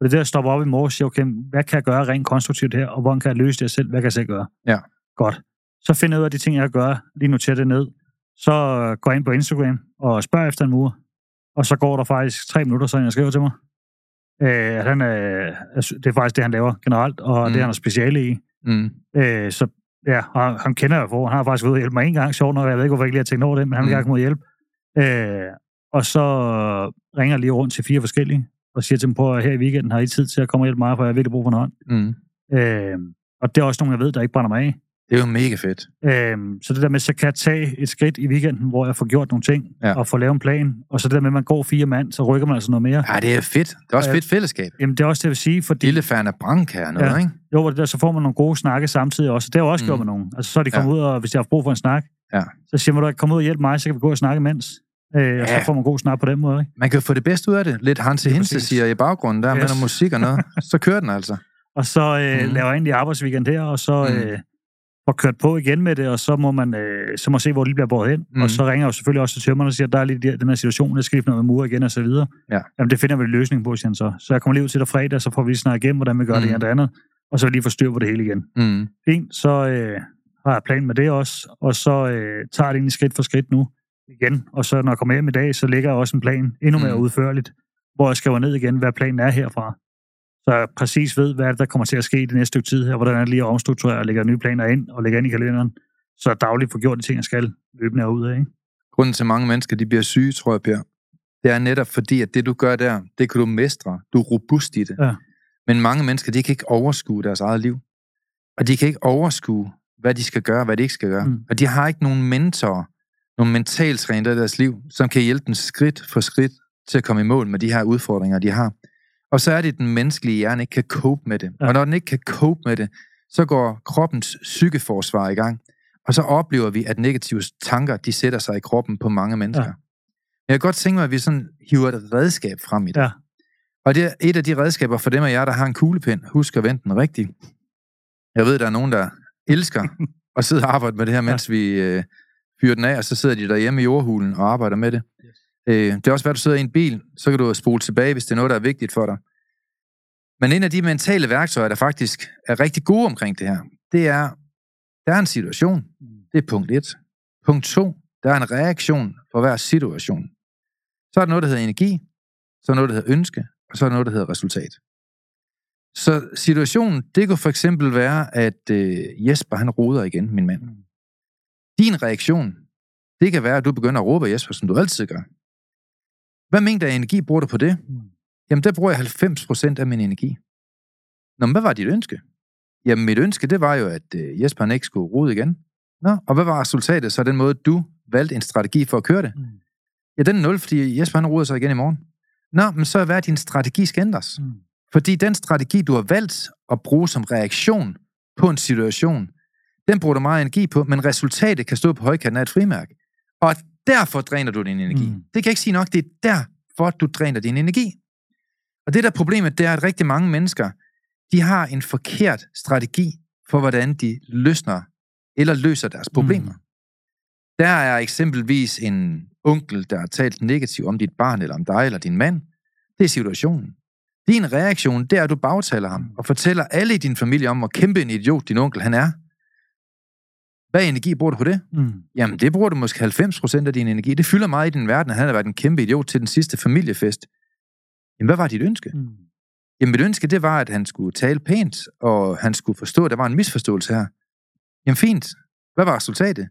Og det der, jeg stopper op i morgen og siger, okay, hvad kan jeg gøre rent konstruktivt her, og hvordan kan jeg løse det selv? Hvad kan jeg selv gøre? Ja. Godt. Så finder jeg ud af de ting, jeg gør, lige noterer det ned. Så går jeg ind på Instagram og spørger efter en mur. Og så går der faktisk tre minutter, så jeg skriver til mig. Øh, at han, øh, det er faktisk det, han laver generelt, og mm. det, han er speciale i. Mm. Øh, så ja, og han kender jeg for. Han har faktisk været hjælpe mig en gang, sjovt nok. Jeg ved ikke, hvorfor jeg ikke lige har tænkt over det, men han vil mm. gerne komme ud og hjælpe. Øh, og så ringer jeg lige rundt til fire forskellige, og siger til dem på, at her i weekenden har I tid til at komme og hjælpe mig, for jeg har virkelig brug for en hånd. Mm. Øh, og det er også nogle, jeg ved, der ikke brænder mig af. Det er jo mega fedt. Øhm, så det der med, så kan jeg tage et skridt i weekenden, hvor jeg får gjort nogle ting, ja. og får lavet en plan, og så det der med, at man går fire mand, så rykker man altså noget mere. Ja, det er fedt. Det er også øh, fedt fællesskab. Jamen, det er også det, jeg vil sige, fordi... Lille færne brank her, noget, ja. ikke? Jo, det der, så får man nogle gode snakke samtidig også. Det har jeg også mm. gjort med nogen. Altså, så er de kommet ja. ud, og hvis de har brug for en snak, ja. så siger man, du kom ud og hjælp mig, så kan vi gå og snakke imens. Øh, ja. Og så får man god snak på den måde, ikke? Man kan få det bedste ud af det. Lidt Hanse Hinse siger i baggrunden der, yes. med noget musik og noget. Så kører den altså. Og så øh, mm. laver jeg egentlig arbejdsweekend her, og så... Mm. Øh, får kørt på igen med det, og så må man, øh, så må se, hvor det bliver båret hen. Mm. Og så ringer jeg jo selvfølgelig også til tømmerne og siger, at der er lige den her situation, der skal noget med mur igen og så videre. Ja. Jamen, det finder vi en løsning på, siger så. Så jeg kommer lige ud til dig fredag, så får vi lige snakket igennem, hvordan vi gør mm. det ene og det andet, og så lige få styr på det hele igen. Mm. Fint, så øh, har jeg plan med det også, og så øh, tager det egentlig skridt for skridt nu igen. Og så når jeg kommer hjem i dag, så ligger jeg også en plan endnu mere mm. udførligt, hvor jeg skriver ned igen, hvad planen er herfra så jeg præcis ved, hvad der kommer til at ske i det næste stykke tid her, hvordan er det lige at omstrukturere og lægge nye planer ind og lægge ind i kalenderen, så jeg dagligt får gjort de ting, jeg skal løbende ud af. Ikke? Grunden til, at mange mennesker de bliver syge, tror jeg, Per, det er netop fordi, at det du gør der, det kan du mestre. Du er robust i det. Ja. Men mange mennesker, de kan ikke overskue deres eget liv. Og de kan ikke overskue, hvad de skal gøre, hvad de ikke skal gøre. Mm. Og de har ikke nogen mentor, nogen mentaltræner i deres liv, som kan hjælpe dem skridt for skridt til at komme i mål med de her udfordringer, de har. Og så er det, at den menneskelige hjerne ikke kan cope med det. Ja. Og når den ikke kan cope med det, så går kroppens psykeforsvar i gang. Og så oplever vi, at negative tanker, de sætter sig i kroppen på mange mennesker. Ja. Jeg kan godt tænke mig, at vi sådan hiver et redskab frem i det. Ja. Og det er et af de redskaber for dem af jer, der har en kuglepen. Husk at vente den rigtigt. Jeg ved, der er nogen, der elsker at sidde og arbejde med det her, mens ja. vi øh, fyrer den af, og så sidder de derhjemme i jordhulen og arbejder med det. Øh, det er også, at du sidder i en bil, så kan du spole tilbage, hvis det er noget, der er vigtigt for dig. Men en af de mentale værktøjer, der faktisk er rigtig gode omkring det her, det er, der er en situation. Det er punkt 1. Punkt 2. Der er en reaktion for hver situation. Så er der noget, der hedder energi, så er der noget, der hedder ønske, og så er der noget, der hedder resultat. Så situationen, det kunne for eksempel være, at øh, Jesper, han roder igen, min mand. Din reaktion, det kan være, at du begynder at råbe Jesper, som du altid gør. Hvad mængde af energi bruger du på det? Jamen, der bruger jeg 90% af min energi. Nå, men hvad var dit ønske? Jamen, mit ønske, det var jo, at øh, Jesper ikke skulle rode igen. Nå, og hvad var resultatet? Så den måde, du valgte en strategi for at køre det? Mm. Ja, den er 0, fordi Jesper han roder sig igen i morgen. Nå, men så er hvad din strategi skal ændres. Mm. Fordi den strategi, du har valgt at bruge som reaktion på en situation, den bruger du meget energi på, men resultatet kan stå på højkanten af et frimærke. Og derfor dræner du din energi. Mm. Det kan jeg ikke sige nok, det er derfor, du dræner din energi. Og det der problemet, det er, at rigtig mange mennesker, de har en forkert strategi for, hvordan de løsner eller løser deres problemer. Mm. Der er eksempelvis en onkel, der har talt negativt om dit barn, eller om dig, eller din mand. Det er situationen. Din reaktion, det er, at du bagtaler ham, og fortæller alle i din familie om, hvor kæmpe en idiot din onkel han er. Hvad energi bruger du på det? Mm. Jamen, det bruger du måske 90% af din energi. Det fylder meget i din verden, at han har været en kæmpe idiot til den sidste familiefest. Jamen, hvad var dit ønske? Mm. Jamen, mit ønske, det var, at han skulle tale pænt, og han skulle forstå, at der var en misforståelse her. Jamen, fint. Hvad var resultatet?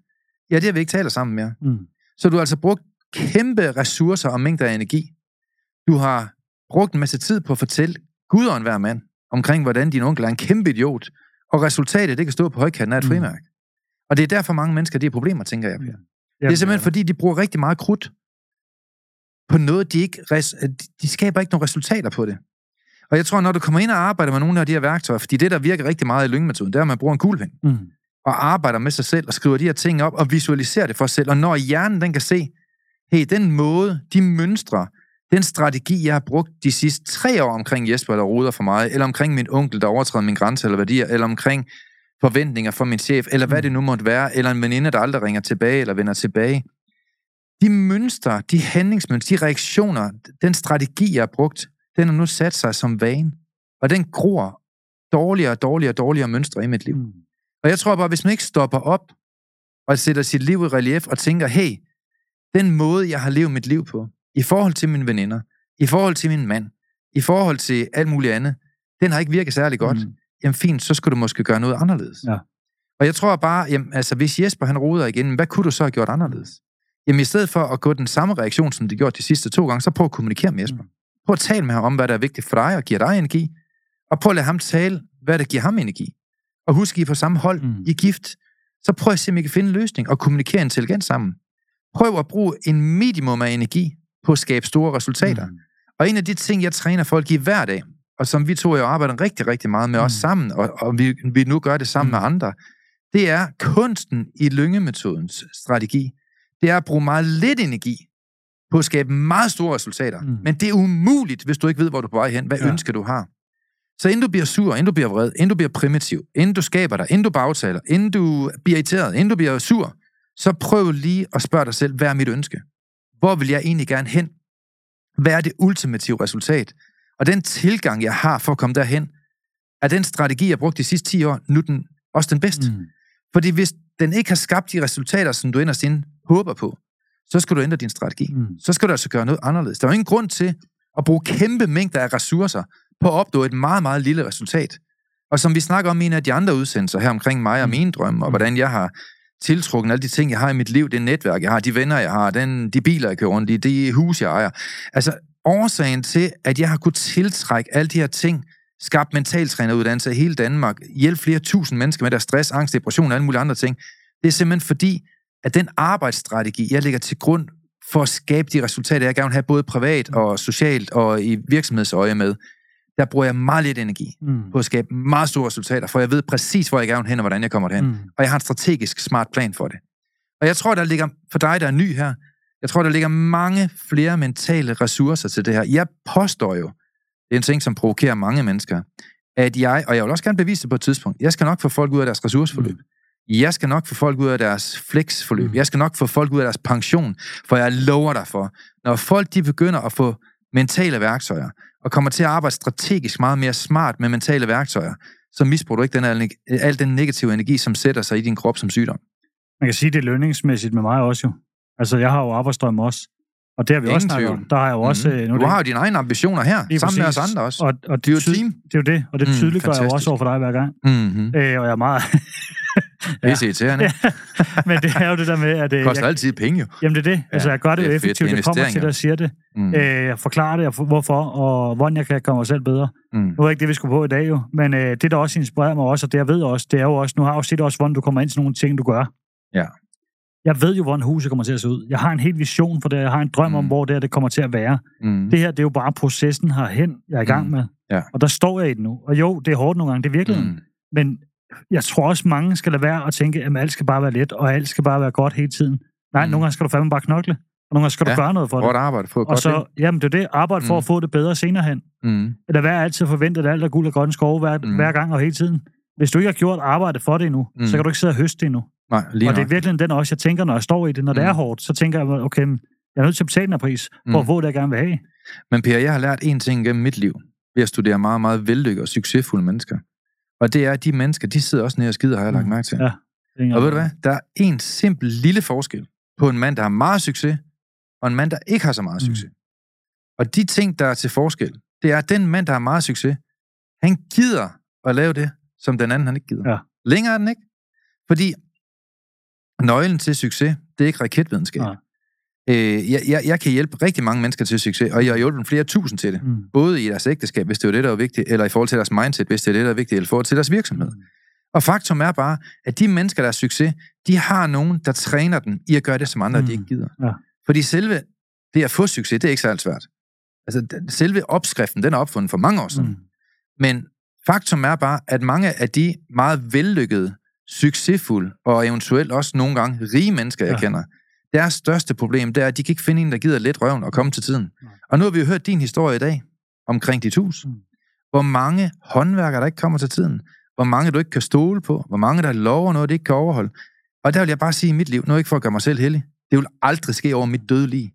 Ja, det har vi ikke taler sammen mere. Mm. Så du har altså brugt kæmpe ressourcer og mængder af energi. Du har brugt en masse tid på at fortælle Gud og enhver mand omkring, hvordan din onkel er en kæmpe idiot, og resultatet, det kan stå på højkanten af et mm. Og det er derfor mange mennesker, de har problemer, tænker jeg, Per. Mm. Det er simpelthen, fordi de bruger rigtig meget krudt på noget, de ikke... De skaber ikke nogen resultater på det. Og jeg tror, når du kommer ind og arbejder med nogle af de her værktøjer, fordi det, der virker rigtig meget i lyngemetoden, det er, at man bruger en kuglepen. Mm. Og arbejder med sig selv, og skriver de her ting op, og visualiserer det for sig selv. Og når hjernen, den kan se, hey, den måde, de mønstre, den strategi, jeg har brugt de sidste tre år omkring Jesper, der ruder for mig, eller omkring min onkel, der overtræder min grænse eller værdier, eller omkring forventninger fra min chef, eller hvad mm. det nu måtte være, eller en veninde, der aldrig ringer tilbage eller vender tilbage. De mønstre, de handlingsmønstre, de reaktioner, den strategi, jeg har brugt, den har nu sat sig som vane, og den gror dårligere og dårligere og dårligere mønstre i mit liv. Mm. Og jeg tror bare, hvis man ikke stopper op og sætter sit liv i relief og tænker, hey, den måde, jeg har levet mit liv på, i forhold til mine veninder, i forhold til min mand, i forhold til alt muligt andet, den har ikke virket særlig godt. Mm. Jamen fint, så skulle du måske gøre noget anderledes. Ja. Og jeg tror bare, jamen, altså, hvis Jesper han roder igen, hvad kunne du så have gjort anderledes? Jamen i stedet for at gå den samme reaktion, som det gjorde de sidste to gange, så prøv at kommunikere med Jesper. Mm. Prøv at tale med ham om, hvad der er vigtigt for dig og giver dig energi. Og prøv at lade ham tale, hvad der giver ham energi. Og husk, I er på samme hold, mm. I er gift. Så prøv at se, om I kan finde en løsning og kommunikere intelligent sammen. Prøv at bruge en minimum af energi på at skabe store resultater. Mm. Og en af de ting, jeg træner folk i hver dag, og som vi to jo arbejder rigtig, rigtig meget med mm. os sammen, og, og vi, vi nu gør det sammen mm. med andre, det er kunsten i lyngemetodens strategi. Det er at bruge meget lidt energi på at skabe meget store resultater. Mm. Men det er umuligt, hvis du ikke ved, hvor du er på vej hen, hvad ja. ønsker du har. Så inden du bliver sur, inden du bliver vred, inden du bliver primitiv, inden du skaber dig, inden du bagtaler, inden du bliver irriteret, inden du bliver sur, så prøv lige at spørge dig selv, hvad er mit ønske? Hvor vil jeg egentlig gerne hen? Hvad er det ultimative resultat? Og den tilgang, jeg har for at komme derhen, er den strategi, jeg har brugt de sidste 10 år, nu den også den bedste. Mm. Fordi hvis den ikke har skabt de resultater, som du inderst inde håber på, så skal du ændre din strategi. Mm. Så skal du altså gøre noget anderledes. Der er jo ingen grund til at bruge kæmpe mængder af ressourcer på at opnå et meget, meget lille resultat. Og som vi snakker om i en af de andre udsendelser her omkring mig og mm. mine drømme, og mm. hvordan jeg har tiltrukken alle de ting, jeg har i mit liv, det netværk, jeg har, de venner, jeg har, den, de biler, jeg kører rundt i, de hus, jeg ejer. Altså, årsagen til, at jeg har kunnet tiltrække alle de her ting, skabt mentaltræneruddannelse i hele Danmark, hjælpe flere tusind mennesker med deres stress, angst, depression og alle mulige andre ting, det er simpelthen fordi, at den arbejdsstrategi, jeg lægger til grund for at skabe de resultater, jeg gerne vil have både privat og socialt og i virksomhedsøje med, der bruger jeg meget lidt energi mm. på at skabe meget store resultater, for jeg ved præcis, hvor jeg gerne vil hen og hvordan jeg kommer derhen. Mm. Og jeg har en strategisk smart plan for det. Og jeg tror, der ligger for dig, der er ny her, Jeg tror, der ligger mange flere mentale ressourcer til det her. Jeg påstår jo, det er en ting, som provokerer mange mennesker, at jeg, og jeg vil også gerne bevise det på et tidspunkt, jeg skal nok få folk ud af deres ressourceforløb. Jeg skal nok få folk ud af deres flexforløb. Mm. Jeg skal nok få folk ud af deres pension, for jeg lover dig for, når folk de begynder at få mentale værktøjer, og kommer til at arbejde strategisk meget mere smart med mentale værktøjer, så misbruger du ikke den, al den negative energi, som sætter sig i din krop som sygdom. Man kan sige, det er lønningsmæssigt med mig også jo. Altså, jeg har jo arbejdsstrøm også. Og det har vi Ingen også snakket tvivl. om. Der har jeg jo også... Mhm. øh, nu er Du det- har jo dine egne ambitioner her, Lige sammen med os præcis. andre også. Og, og er jo det, et tyd- team. det er jo det, og det Mm, tydeliggør jeg jo fantastisk. også over for dig hver gang. Mm-hmm. Øh, og jeg er meget... Det er irriterende. Men det er jo det der med, at... øh, Det koster jeg, altid penge jo. jamen det er det. Altså, jeg gør det det jo er effektivt. Det er Jeg kommer til det og siger det. Mm. Øh, jeg forklarer det, og for- hvorfor, og hvordan jeg kan komme mig selv bedre. Mm. Nu er det ikke det, vi skulle på i dag jo, men øh, det, der også inspirerer mig også, og det jeg ved også, det er jo også, nu har jeg jo set også, hvordan du kommer ind til nogle ting, du gør. Ja. Jeg ved jo, hvordan huset kommer til at se ud. Jeg har en helt vision for det, jeg har en drøm om, Mm. hvor det her det kommer til at være. Mm. Det her, det er jo bare processen herhen, jeg er i gang Mm. med. Ja. Og der står jeg i det nu. Og jo, det er hårdt nogle gange, det er virkelig. Mm. Men jeg tror også, mange skal lade være at tænke, at alt skal bare være let, og alt skal bare være godt hele tiden. Nej, Mm. nogle gange skal du fandme bare knokle, og nogle gange skal Ja, du gøre noget for det. Hårdt arbejde for at Og godt så, jamen det er det, arbejde for Mm. at få det bedre senere hen. Mm. Eller være altid forvente, at alt er guld og grønne skove hver, Mm. mm. hver gang og hele tiden. Hvis du ikke har gjort arbejde for det endnu, Mm. mm. så kan du ikke sidde og høste det endnu. Nej, lige og det er virkelig den også, jeg tænker, når jeg står i det. Når det Mm. er hårdt, så tænker jeg, okay, jeg er nødt til at betale den her pris, for Mm. at få det, jeg gerne vil have. Men Per, jeg har lært en ting gennem mit liv, ved at studere meget, meget vellykkede og succesfulde mennesker. Og det er, at de mennesker, de sidder også nede og skider, har jeg lagt Mm. mærke til. Ja. Og ved du hvad? Der er en simpel lille forskel på en mand, der har meget succes, og en mand, der ikke har så meget Mm. succes. Og de ting, der er til forskel, det er, at den mand, der har meget succes, han gider at lave det, som den anden, han ikke gider. Ja. Længere er den ikke. Fordi nøglen til succes, det er ikke raketvidenskab. Nej. Øh, jeg, jeg, jeg kan hjælpe rigtig mange mennesker til succes, og jeg har hjulpet flere tusind til det. Mm. Både i deres ægteskab, hvis det er det, der er vigtigt, eller i forhold til deres mindset, hvis det er det, der er vigtigt, eller i forhold til deres virksomhed. Og faktum er bare, at de mennesker, der er succes, de har nogen, der træner dem i at gøre det, som andre mm. Mm. de ikke gider. Ja. Fordi selve det at få succes, det er ikke særlig svært. Altså, den- selve opskriften, den er opfundet for mange år siden. Mm. Mm. Men faktum er bare, at mange af de meget vellykkede, succesfulde og eventuelt også nogle gange rige mennesker, jeg ja. Kender, deres største problem, det er, at de kan ikke finde en, der gider let røven og komme til tiden. Og nu har vi jo hørt din historie i dag omkring dit hus. Mm. Hvor mange håndværkere, der ikke kommer til tiden. Hvor mange, du ikke kan stole på. Hvor mange, der lover noget, de ikke kan overholde. Og der vil jeg bare sige i mit liv, nu ikke for at gøre mig selv heldig, det vil aldrig ske over mit døde liv.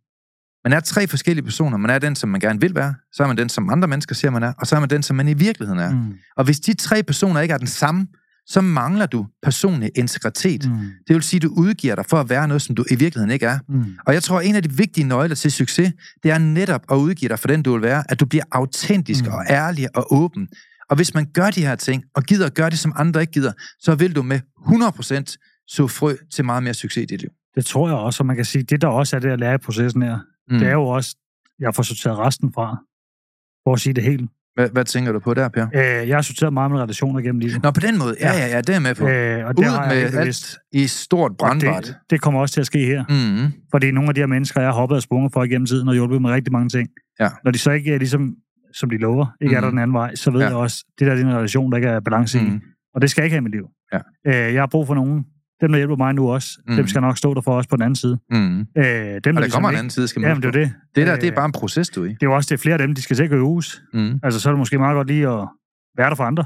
Man er tre forskellige personer. Man er den, som man gerne vil være. Så er man den, som andre mennesker siger, man er. Og så er man den, som man i virkeligheden er. Mm. Og hvis de tre personer ikke er den samme, så mangler du personlig integritet. Mm. Det vil sige, at du udgiver dig for at være noget, som du i virkeligheden ikke er. Mm. Og jeg tror, at en af de vigtige nøgler til succes, det er netop at udgive dig for den, du vil være. At du bliver autentisk Mm. og ærlig og åben. Og hvis man gør de her ting, og gider at gøre det, som andre ikke gider, så vil du med 100% så frø til meget mere succes i dit liv. Det tror jeg også, og man kan sige, det der også er det at lære i processen her, mm. det er jo også, jeg får sorteret resten fra, for at sige det helt. Hvad, hvad tænker du på der, Per? Øh, jeg har sorteret meget med relationer gennem livet. Nå, på den måde. Ja, ja, ja, det er jeg med på. Øh, og Ud det har jeg med bevidst. alt i stort brandbart. det, det kommer også til at ske her. Mm. Fordi nogle af de her mennesker, jeg har hoppet og sprunget for igennem tiden og hjulpet med rigtig mange ting, Ja. når de så ikke er ligesom, som de lover, ikke mm. er der Mhm. den anden vej, så ved Ja. jeg også, det der er en relation, der ikke er balance mm. i. Mm. Og det skal jeg ikke have i mit liv. Ja. Øh, jeg har brug for nogen, dem der hjælper mig nu også, mm. dem skal nok stå der for os på den anden side. Mm. Øh, dem, Og der der ligesom kommer en anden side, skal man Jamen, det er det. Det der, det er Øh, bare en proces, du er i. Det er jo også det er flere af dem, de skal gøre hus. Mm. Altså, så er det måske meget godt lige at være der for andre.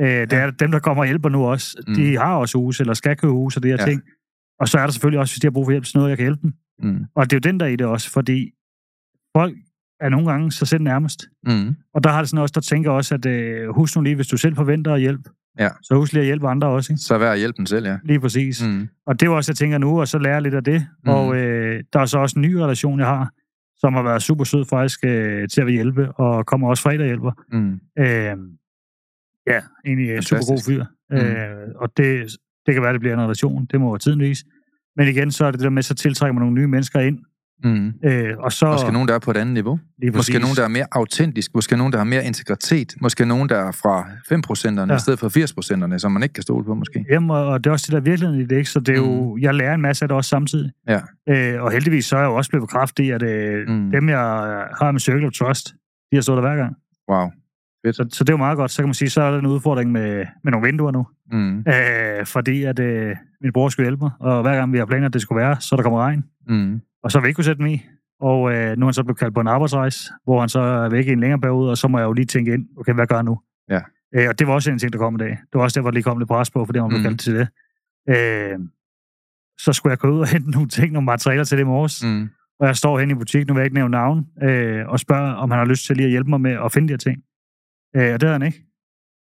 Øh, det Ja. er dem, der kommer og hjælper nu også. Mm. De har også hus, eller skal købe hus og det her Ja. ting. Og så er der selvfølgelig også, hvis de har brug for hjælp til noget, jeg kan hjælpe dem. Mm. Og det er jo den der i det også, fordi folk er nogle gange sig selv nærmest. Mm. Og der har det sådan også, der tænker også, at øh, husk nu lige, hvis du selv forventer hjælp, Ja. så husk lige at hjælpe andre også. Ikke? Så vær at hjælpe den selv, ja. Lige præcis. Mm. Og det er jo også, jeg tænker nu, og så lære lidt af det. Mm. Og øh, der er så også en ny relation, jeg har, som har været super sød faktisk øh, til at hjælpe, og kommer også fredag hjælper. Mm. Øh, ja, egentlig en super god fyr. Mm. Mm. Øh, og det, det kan være, det bliver en relation. Det må være tiden vise. Men igen, så er det det der med, så tiltrækker man nogle nye mennesker ind. Mm. Øh, og så... Måske nogen, der er på et andet niveau. Måske nogen, der er mere autentisk. Måske nogen, der har mere integritet. Måske nogen, der er fra 5%'erne ja. I stedet for 80%'erne, som man ikke kan stole på, måske. Jamen, og det er også det der virkeligheden i det, ikke? Så det er jo, jeg lærer en masse af det også samtidig. Ja. Øh, og heldigvis så er jeg jo også blevet bekræftet i, at øh, Mm. mm. dem, jeg har med Circle of Trust, de har stået der hver gang. Wow. Så, så det er jo meget godt. Så kan man sige, så er der en udfordring med, med nogle vinduer nu. Mm. Øh, fordi at øh, min bror skulle hjælpe mig, og hver gang vi har planer, at det skulle være, så der kommer regn. Mm. Og så har vi ikke kunne sætte dem i. Og øh, nu er han så blevet kaldt på en arbejdsrejse, hvor han så er væk i en længere periode, og så må jeg jo lige tænke ind, okay, hvad gør jeg nu? Ja. Øh, og det var også en ting, der kom i dag. Det var også der, hvor der lige kom lidt pres på, fordi han blev Mm. kaldt til det. Øh, så skulle jeg gå ud og hente nogle ting, nogle materialer til det i morges. Mm. Og jeg står hen i butikken, nu vil jeg ikke nævne navn, øh, og spørger, om han har lyst til lige at hjælpe mig med at finde de her ting. Øh, og det havde han ikke.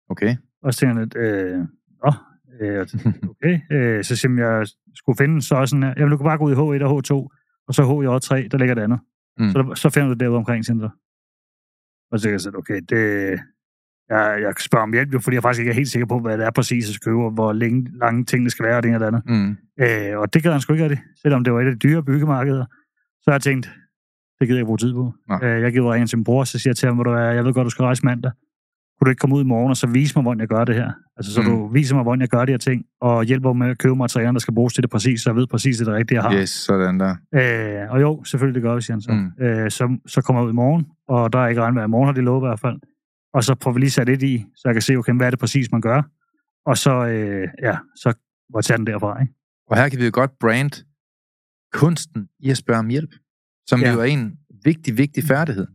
Okay. Og så tænker jeg lidt, øh, Nå, øh, okay. Øh, så jeg, jeg skulle finde så sådan her. Jamen, du kan bare gå ud i H1 og H2, og så HJ3, der ligger det andet. Mm. Så, der- så finder du det derude omkring, siger. Og så tænker jeg så, okay, det, jeg, jeg spørger om hjælp, jo, fordi jeg faktisk ikke er helt sikker på, hvad det er præcis, jeg skal købe, og hvor længe, lange tingene skal være, og det ene og det andet. Mm. Øh, og det gad han sgu ikke af det, selvom det var et af de dyre byggemarkeder. Så har jeg tænkt, det gider jeg ikke bruge tid på. Nej. Øh, jeg giver en til min bror, så siger jeg til ham, hvor du er, jeg ved godt, du skal rejse mandag. Kunne du ikke komme ud i morgen, og så vise mig, hvordan jeg gør det her? Altså, så Mm. mm. du viser mig, hvordan jeg gør de her ting, og hjælper mig med at købe materialer, der skal bruges til det præcis, så jeg ved præcis, det er det rigtige, jeg har. Yes, sådan der. Øh, og jo, selvfølgelig det gør vi, siger han så. Mm. Mm. Øh, så. Så kommer jeg ud i morgen, og der er ikke regnvejr i morgen, har de lovet i hvert fald. Og så får vi lige sat lidt i, så jeg kan se, okay, hvad er det præcis, man gør. Og så, øh, ja, så jeg tage den derfra, ikke? Og her kan vi jo godt brand kunsten i at spørge om hjælp, som ja. Ja. jo er en vigtig, vigtig færdighed.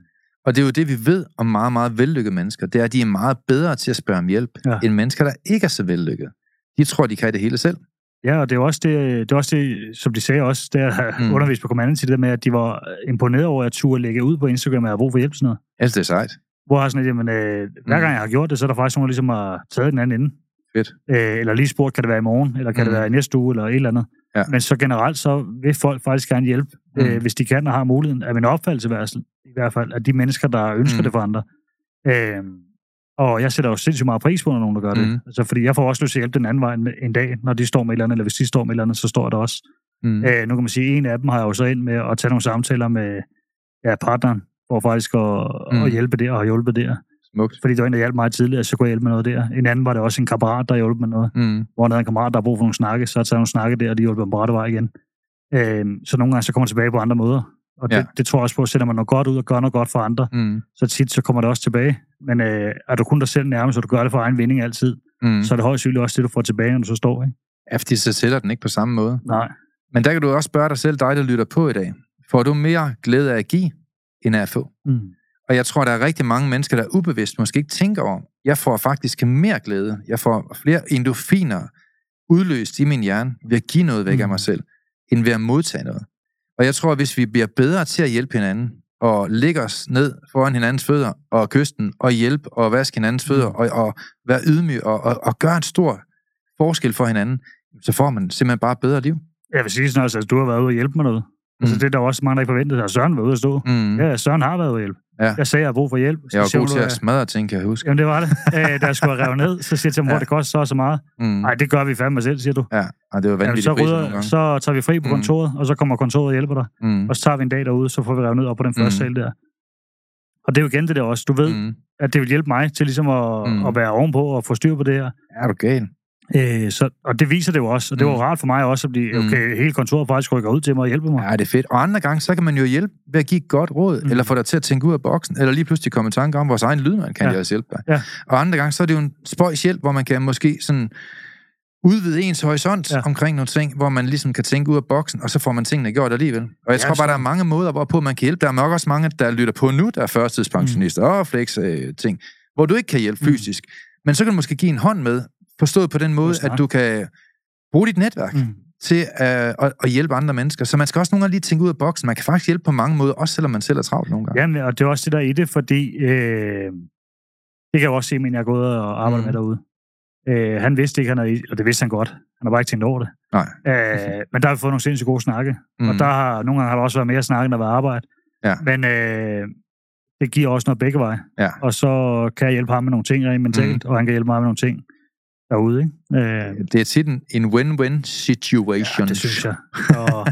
Og det er jo det, vi ved om meget, meget vellykkede mennesker. Det er, at de er meget bedre til at spørge om hjælp, ja. End mennesker, der ikke er så vellykkede. De tror, de kan det hele selv. Ja, og det er også det, det, er også det som de sagde også, der Mm. undervist på kommanden til det der med, at de var imponeret over, at turde lægge ud på Instagram, at har brug for hjælp til noget. Altså, det er sejt. Hvor jeg har sådan lidt, jamen, øh, hver Mm. gang jeg har gjort det, så er der faktisk nogen, der ligesom har taget den anden ende. Fedt. Øh, eller lige spurgt, kan det være i morgen, eller kan Mm. det være i næste uge, eller et eller andet. Ja. Men så generelt, så vil folk faktisk gerne hjælpe, Mm. øh, hvis de kan og har muligheden, af min opfattelse i hvert fald- i hvert fald, at de mennesker, der ønsker Mm. det for andre. Øh, og jeg sætter jo sindssygt meget pris på, når nogen der gør det. Mm. Altså, fordi jeg får også lyst til at hjælpe den anden vej en- dag, når de står med et eller andet, eller hvis de står med et eller andet, så står jeg der også. Mm. Øh, nu kan man sige, at en af dem har jeg jo så ind med at tage nogle samtaler med ja, partneren, for faktisk at, Mm. at hjælpe der og hjulpet der. Smukt. Fordi der var en, der hjalp mig tidligere, så kunne jeg hjælpe med noget der. En anden var det også en kammerat, der hjalp med noget. Mm. Hvor han havde en kammerat, der har brug for nogle snakke, så har jeg taget nogle snakke der, og de hjælper dem på rette vej igen. Øh, så nogle gange så kommer man tilbage på andre måder. Og det, Ja. det tror jeg også på, at sætter man noget godt ud og gør noget godt for andre, Mm. så tit så kommer det også tilbage. Men øh, er du kun dig selv nærmest, så du gør det for egen vinding altid, Mm. så er det højst sandsynligt også det, du får tilbage, når du så står. Ikke? Ja, fordi så sælger den ikke på samme måde. Nej. Men der kan du også spørge dig selv, dig der lytter på i dag. Får du mere glæde af at give, end af at få? Mm. Og jeg tror, der er rigtig mange mennesker, der ubevidst måske ikke tænker over, jeg får faktisk mere glæde. Jeg får flere endorfiner udløst i min hjerne ved at give noget væk mm. af mig selv, end ved at modtage noget. Og jeg tror, at hvis vi bliver bedre til at hjælpe hinanden, og lægge os ned foran hinandens fødder, og kysten, og hjælpe og vaske hinandens fødder, Mm. og, og være ydmyg, og, og, og gøre en stor forskel for hinanden, så får man simpelthen bare et bedre liv. Jeg vil sige sådan også, at du har været ude og hjælpe med noget. Mm. Altså, Mm. det er der også mange, der ikke forventede, at Søren var ude at stå. Mm. Ja, Søren har været ude at hjælpe. Ja. Jeg sagde, at jeg har brug for hjælp. Så Jeg var god til "Du at er- smadre ting, kan jeg huske. Jamen, det var det. Øh, da jeg skulle have revet ned, så siger jeg til ham, Ja. hvor det koster så og så meget. Mm. Nej, det gør vi fandme selv, siger du. Ja, og det var vanvittigt så, rydder, så tager vi fri på Mm. kontoret, og så kommer kontoret og hjælper dig. Mm. Og så tager vi en dag derude, så får vi revet ned op på den første Mm. sal der. Og det er jo igen det der også. Du ved, Mm. at det vil hjælpe mig til ligesom at, Mm. at være ovenpå og få styr på det her. Er du gal? Øh, så, og det viser det jo også. Og det var Mm. rart for mig også, at blive, Mm. okay, hele kontoret faktisk rykker ud til mig og hjælper mig. Ja, det er fedt. Og andre gange, så kan man jo hjælpe ved at give et godt råd, mm. Mm. eller få dig til at tænke ud af boksen, eller lige pludselig komme i tanke om, vores egen lydmand kan ja. Jeg også hjælpe dig. Ja. Og andre gange, så er det jo en spøjs hjælp, hvor man kan måske sådan udvide ens horisont ja. Omkring nogle ting, hvor man ligesom kan tænke ud af boksen, og så får man tingene gjort alligevel. Og jeg Ja, tror bare, der er mange måder, hvorpå man kan hjælpe. Der er nok også mange, der lytter på nu, der er førstidspensionister mm. og flex øh, ting, hvor du ikke kan hjælpe Mm. fysisk. Men så kan du måske give en hånd med, forstået på den måde, at du kan bruge dit netværk Mm. til at, at, at hjælpe andre mennesker. Så man skal også nogle gange lige tænke ud af boksen. Man kan faktisk hjælpe på mange måder, også selvom man selv er travlt nogle gange. Jamen, og det er også det der er i det, fordi øh, det kan jeg også se, men jeg er gået og arbejdet Mm. med derude. Øh, han vidste ikke, han havde, og det vidste han godt. Han har bare ikke tænkt over det. Nej. Øh, men der har vi fået nogle sindssygt gode snakke. Mm. Og der har, nogle gange har der også været mere snak, end der været arbejde. Ja. Men øh, det giver også noget begge veje. Ja. Og så kan jeg hjælpe ham med nogle ting rent mentalt, mm. og han kan hjælpe mig med nogle ting derude. Ikke? Øh, Det er tit en, en win-win situation. Ja, det synes jeg. Og,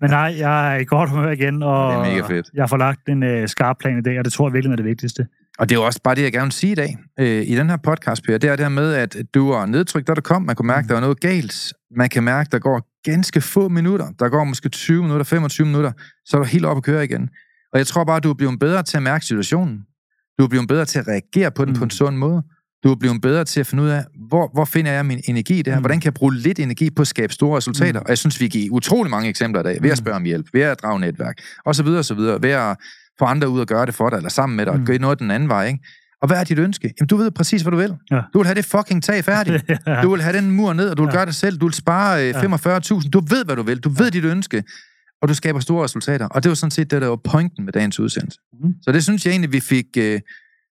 men nej, jeg er i godt humør igen, og Det er mega fedt. jeg får lagt en øh, skarp plan i dag, og det tror jeg virkelig er det vigtigste. Og det er jo også bare det, jeg gerne vil sige i dag, øh, i den her podcast, Per, det er det her med, at du var nedtrykt, da du kom. Man kunne mærke, Mm. der var noget galt. Man kan mærke, der går ganske få minutter. Der går måske 20 minutter, 25 minutter, så er du helt oppe at køre igen. Og jeg tror bare, du er blevet bedre til at mærke situationen. Du er blevet bedre til at reagere på den mm. på en Mm. sund måde. Du er blevet bedre til at finde ud af, hvor, hvor finder jeg min energi her? Mm. Hvordan kan jeg bruge lidt energi på at skabe store resultater? Mm. Og jeg synes, vi giver utrolig mange eksempler i dag. Ved at Mm. spørge om hjælp, ved at drage netværk, og så videre, og så videre. Ved at få andre ud og gøre det for dig, eller sammen med dig, og Mm. gøre noget den anden vej, ikke? Og hvad er dit ønske? Jamen, du ved præcis, hvad du vil. Ja. Du vil have det fucking tag færdigt. ja. Du vil have den mur ned, og du vil Ja. gøre det selv. Du vil spare øh, Ja. 45.000. Du ved, hvad du vil. Du ved dit ønske. Og du skaber store resultater. Og det var sådan set det, der var pointen med dagens udsendelse. Mhm. Så det synes jeg egentlig, vi fik øh,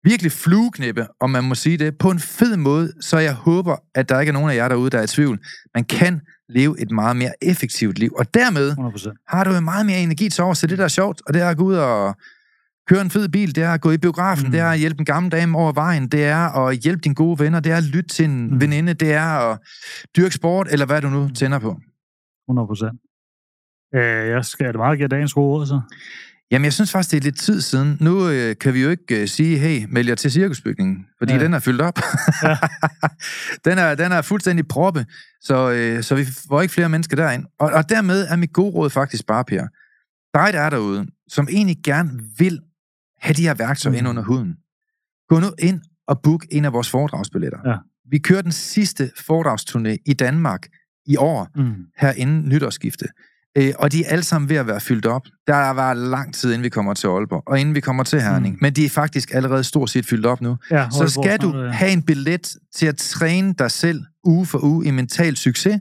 virkelig flueknippe, om man må sige det, på en fed måde. Så jeg håber, at der ikke er nogen af jer derude, der er i tvivl. Man kan leve et meget mere effektivt liv. Og dermed 100%. har du jo meget mere energi til over til det, der er sjovt. Og det er at gå ud og køre en fed bil, det er at gå i biografen, mm. Det er at hjælpe en gammel dame over vejen, det er at hjælpe dine gode venner, det er at lytte til en mm. Veninde, det er at dyrke sport, eller hvad du nu Mm. tænder på. 100%. Øh, jeg skal meget give dagens gode ord, så. Jamen, jeg synes faktisk, det er lidt tid siden. Nu øh, kan vi jo ikke øh, sige, hey, meld jer til cirkusbygningen, fordi ja. Den er fyldt op. Ja. den, er, den er fuldstændig proppe, så, øh, så vi får ikke flere mennesker derind. Og, og dermed er mit gode råd faktisk bare, Per. Dig, der er derude, som egentlig gerne vil have de her værktøjer mm. ind under huden. Gå nu ind og book en af vores foredragsbilletter. Ja. Vi kører den sidste foredragsturné i Danmark i år, Mm. her inden nytårsskifte. Øh, og de er alle sammen ved at være fyldt op. Der var lang tid, inden vi kommer til Aalborg, og inden vi kommer til Herning. Mm. Men de er faktisk allerede stort set fyldt op nu. Ja, Så skal du øh, have en billet til at træne dig selv uge for uge i mental succes,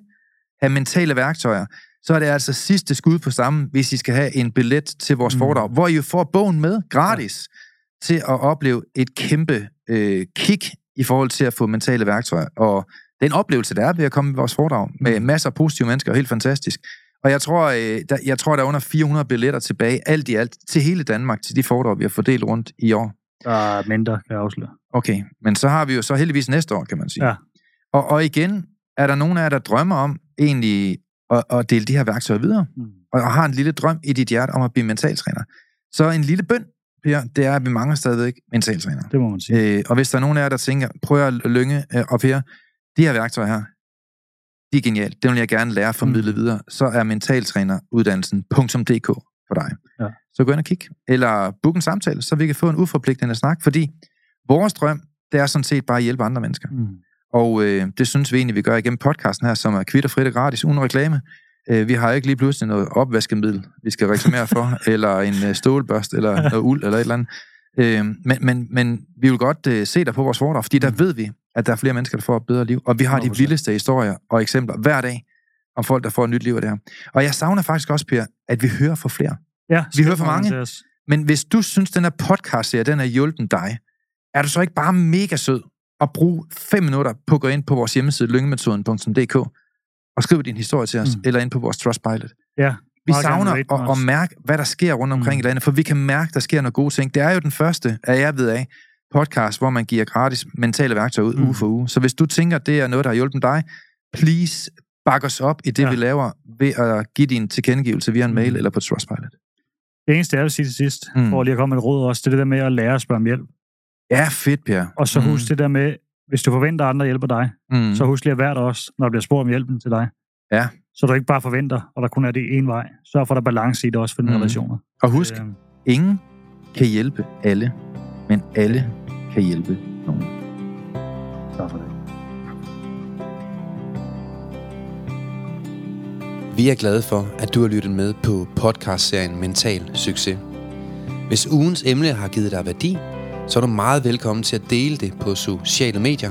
have mentale værktøjer, så er det altså sidste skud på stammen, hvis I skal have en billet til vores mm. Foredrag, hvor I jo får bogen med gratis ja. til at opleve et kæmpe øh, kick i forhold til at få mentale værktøjer. Og den oplevelse, der er ved at komme i vores foredrag, med Mm. masser af positive mennesker, er helt fantastisk. Og jeg tror, øh, der, jeg tror, der er under 400 billetter tilbage, alt i alt, til hele Danmark, til de foredrag, vi har fordelt rundt i år. Der er mindre, kan jeg afsløre. Okay, men så har vi jo så heldigvis næste år, kan man sige. Ja. Og, og igen, er der nogen af jer, der drømmer om egentlig at, at dele de her værktøjer videre, Mm. og, og har en lille drøm i dit hjerte om at blive mentaltræner. Så en lille bøn, Per, det er, at vi mangler stadigvæk mentaltræner. Det må man sige. Øh, og hvis der er nogen af jer, der tænker, prøv at lynge øh, og Per, de her værktøjer her, de er genialt. Det vil jeg gerne lære at formidle mm. Mm. videre. Så er mentaltræneruddannelsen.dk for dig. Ja. Så gå ind og kig. Eller book en samtale, så vi kan få en uforpligtende snak, fordi vores drøm, det er sådan set bare at hjælpe andre mennesker. Mm. Og øh, det synes vi egentlig, vi gør igennem podcasten her, som er kvitterfrit og gratis, uden reklame. Øh, vi har ikke lige pludselig noget opvaskemiddel, vi skal reklamere for, eller en øh, stålbørst, eller noget uld, eller et eller andet. Øh, men, men, men vi vil godt øh, se dig på vores foredrag, fordi der Mm. ved vi, at der er flere mennesker, der får et bedre liv. Og vi har de 100%. vildeste historier og eksempler hver dag om folk, der får et nyt liv af det her. Og jeg savner faktisk også, Per, at vi hører for flere. Ja, Vi hører skriv mange. Men hvis du synes, den her podcast-serie, den har hjulpet dig, er du så ikke bare mega sød at bruge fem minutter på at gå ind på vores hjemmeside, lyngemetoden.dk, og skrive din historie til os. Mm. eller ind på vores Trustpilot. Ja, Vi savner at, at mærke, hvad der sker rundt omkring mm. Mm. i landet, for vi kan mærke, der sker nogle gode ting. Det er jo den første, af jeg ved af, podcast, hvor man giver gratis mentale værktøjer ud mm. Mm. uge for uge. Så hvis du tænker, det er noget, der har hjulpet dig, please bak os op i det, ja. Vi laver, ved at give din tilkendegivelse via en mail Mm. eller på Trustpilot. Det eneste, jeg vil sige til sidst, Mm. mm. for lige at komme med et råd også, det er det der med at lære at spørge om hjælp. Ja, fedt, Per. Og så husk det der med, hvis du forventer, at andre hjælper dig, mm. mm. så husk lige at være der også, når der bliver spurgt om hjælpen til dig. Ja. Så du ikke bare forventer, og der kun er det en vej. Sørg for, at der er balance i det også for dine Mm. relationer. Og husk, Øh, ingen kan hjælpe alle, men alle kan hjælpe nogen. tak for det. Vi er glade for, at du har lyttet med på podcastserien Mental Succes. Hvis ugens emne har givet dig værdi, så er du meget velkommen til at dele det på sociale medier.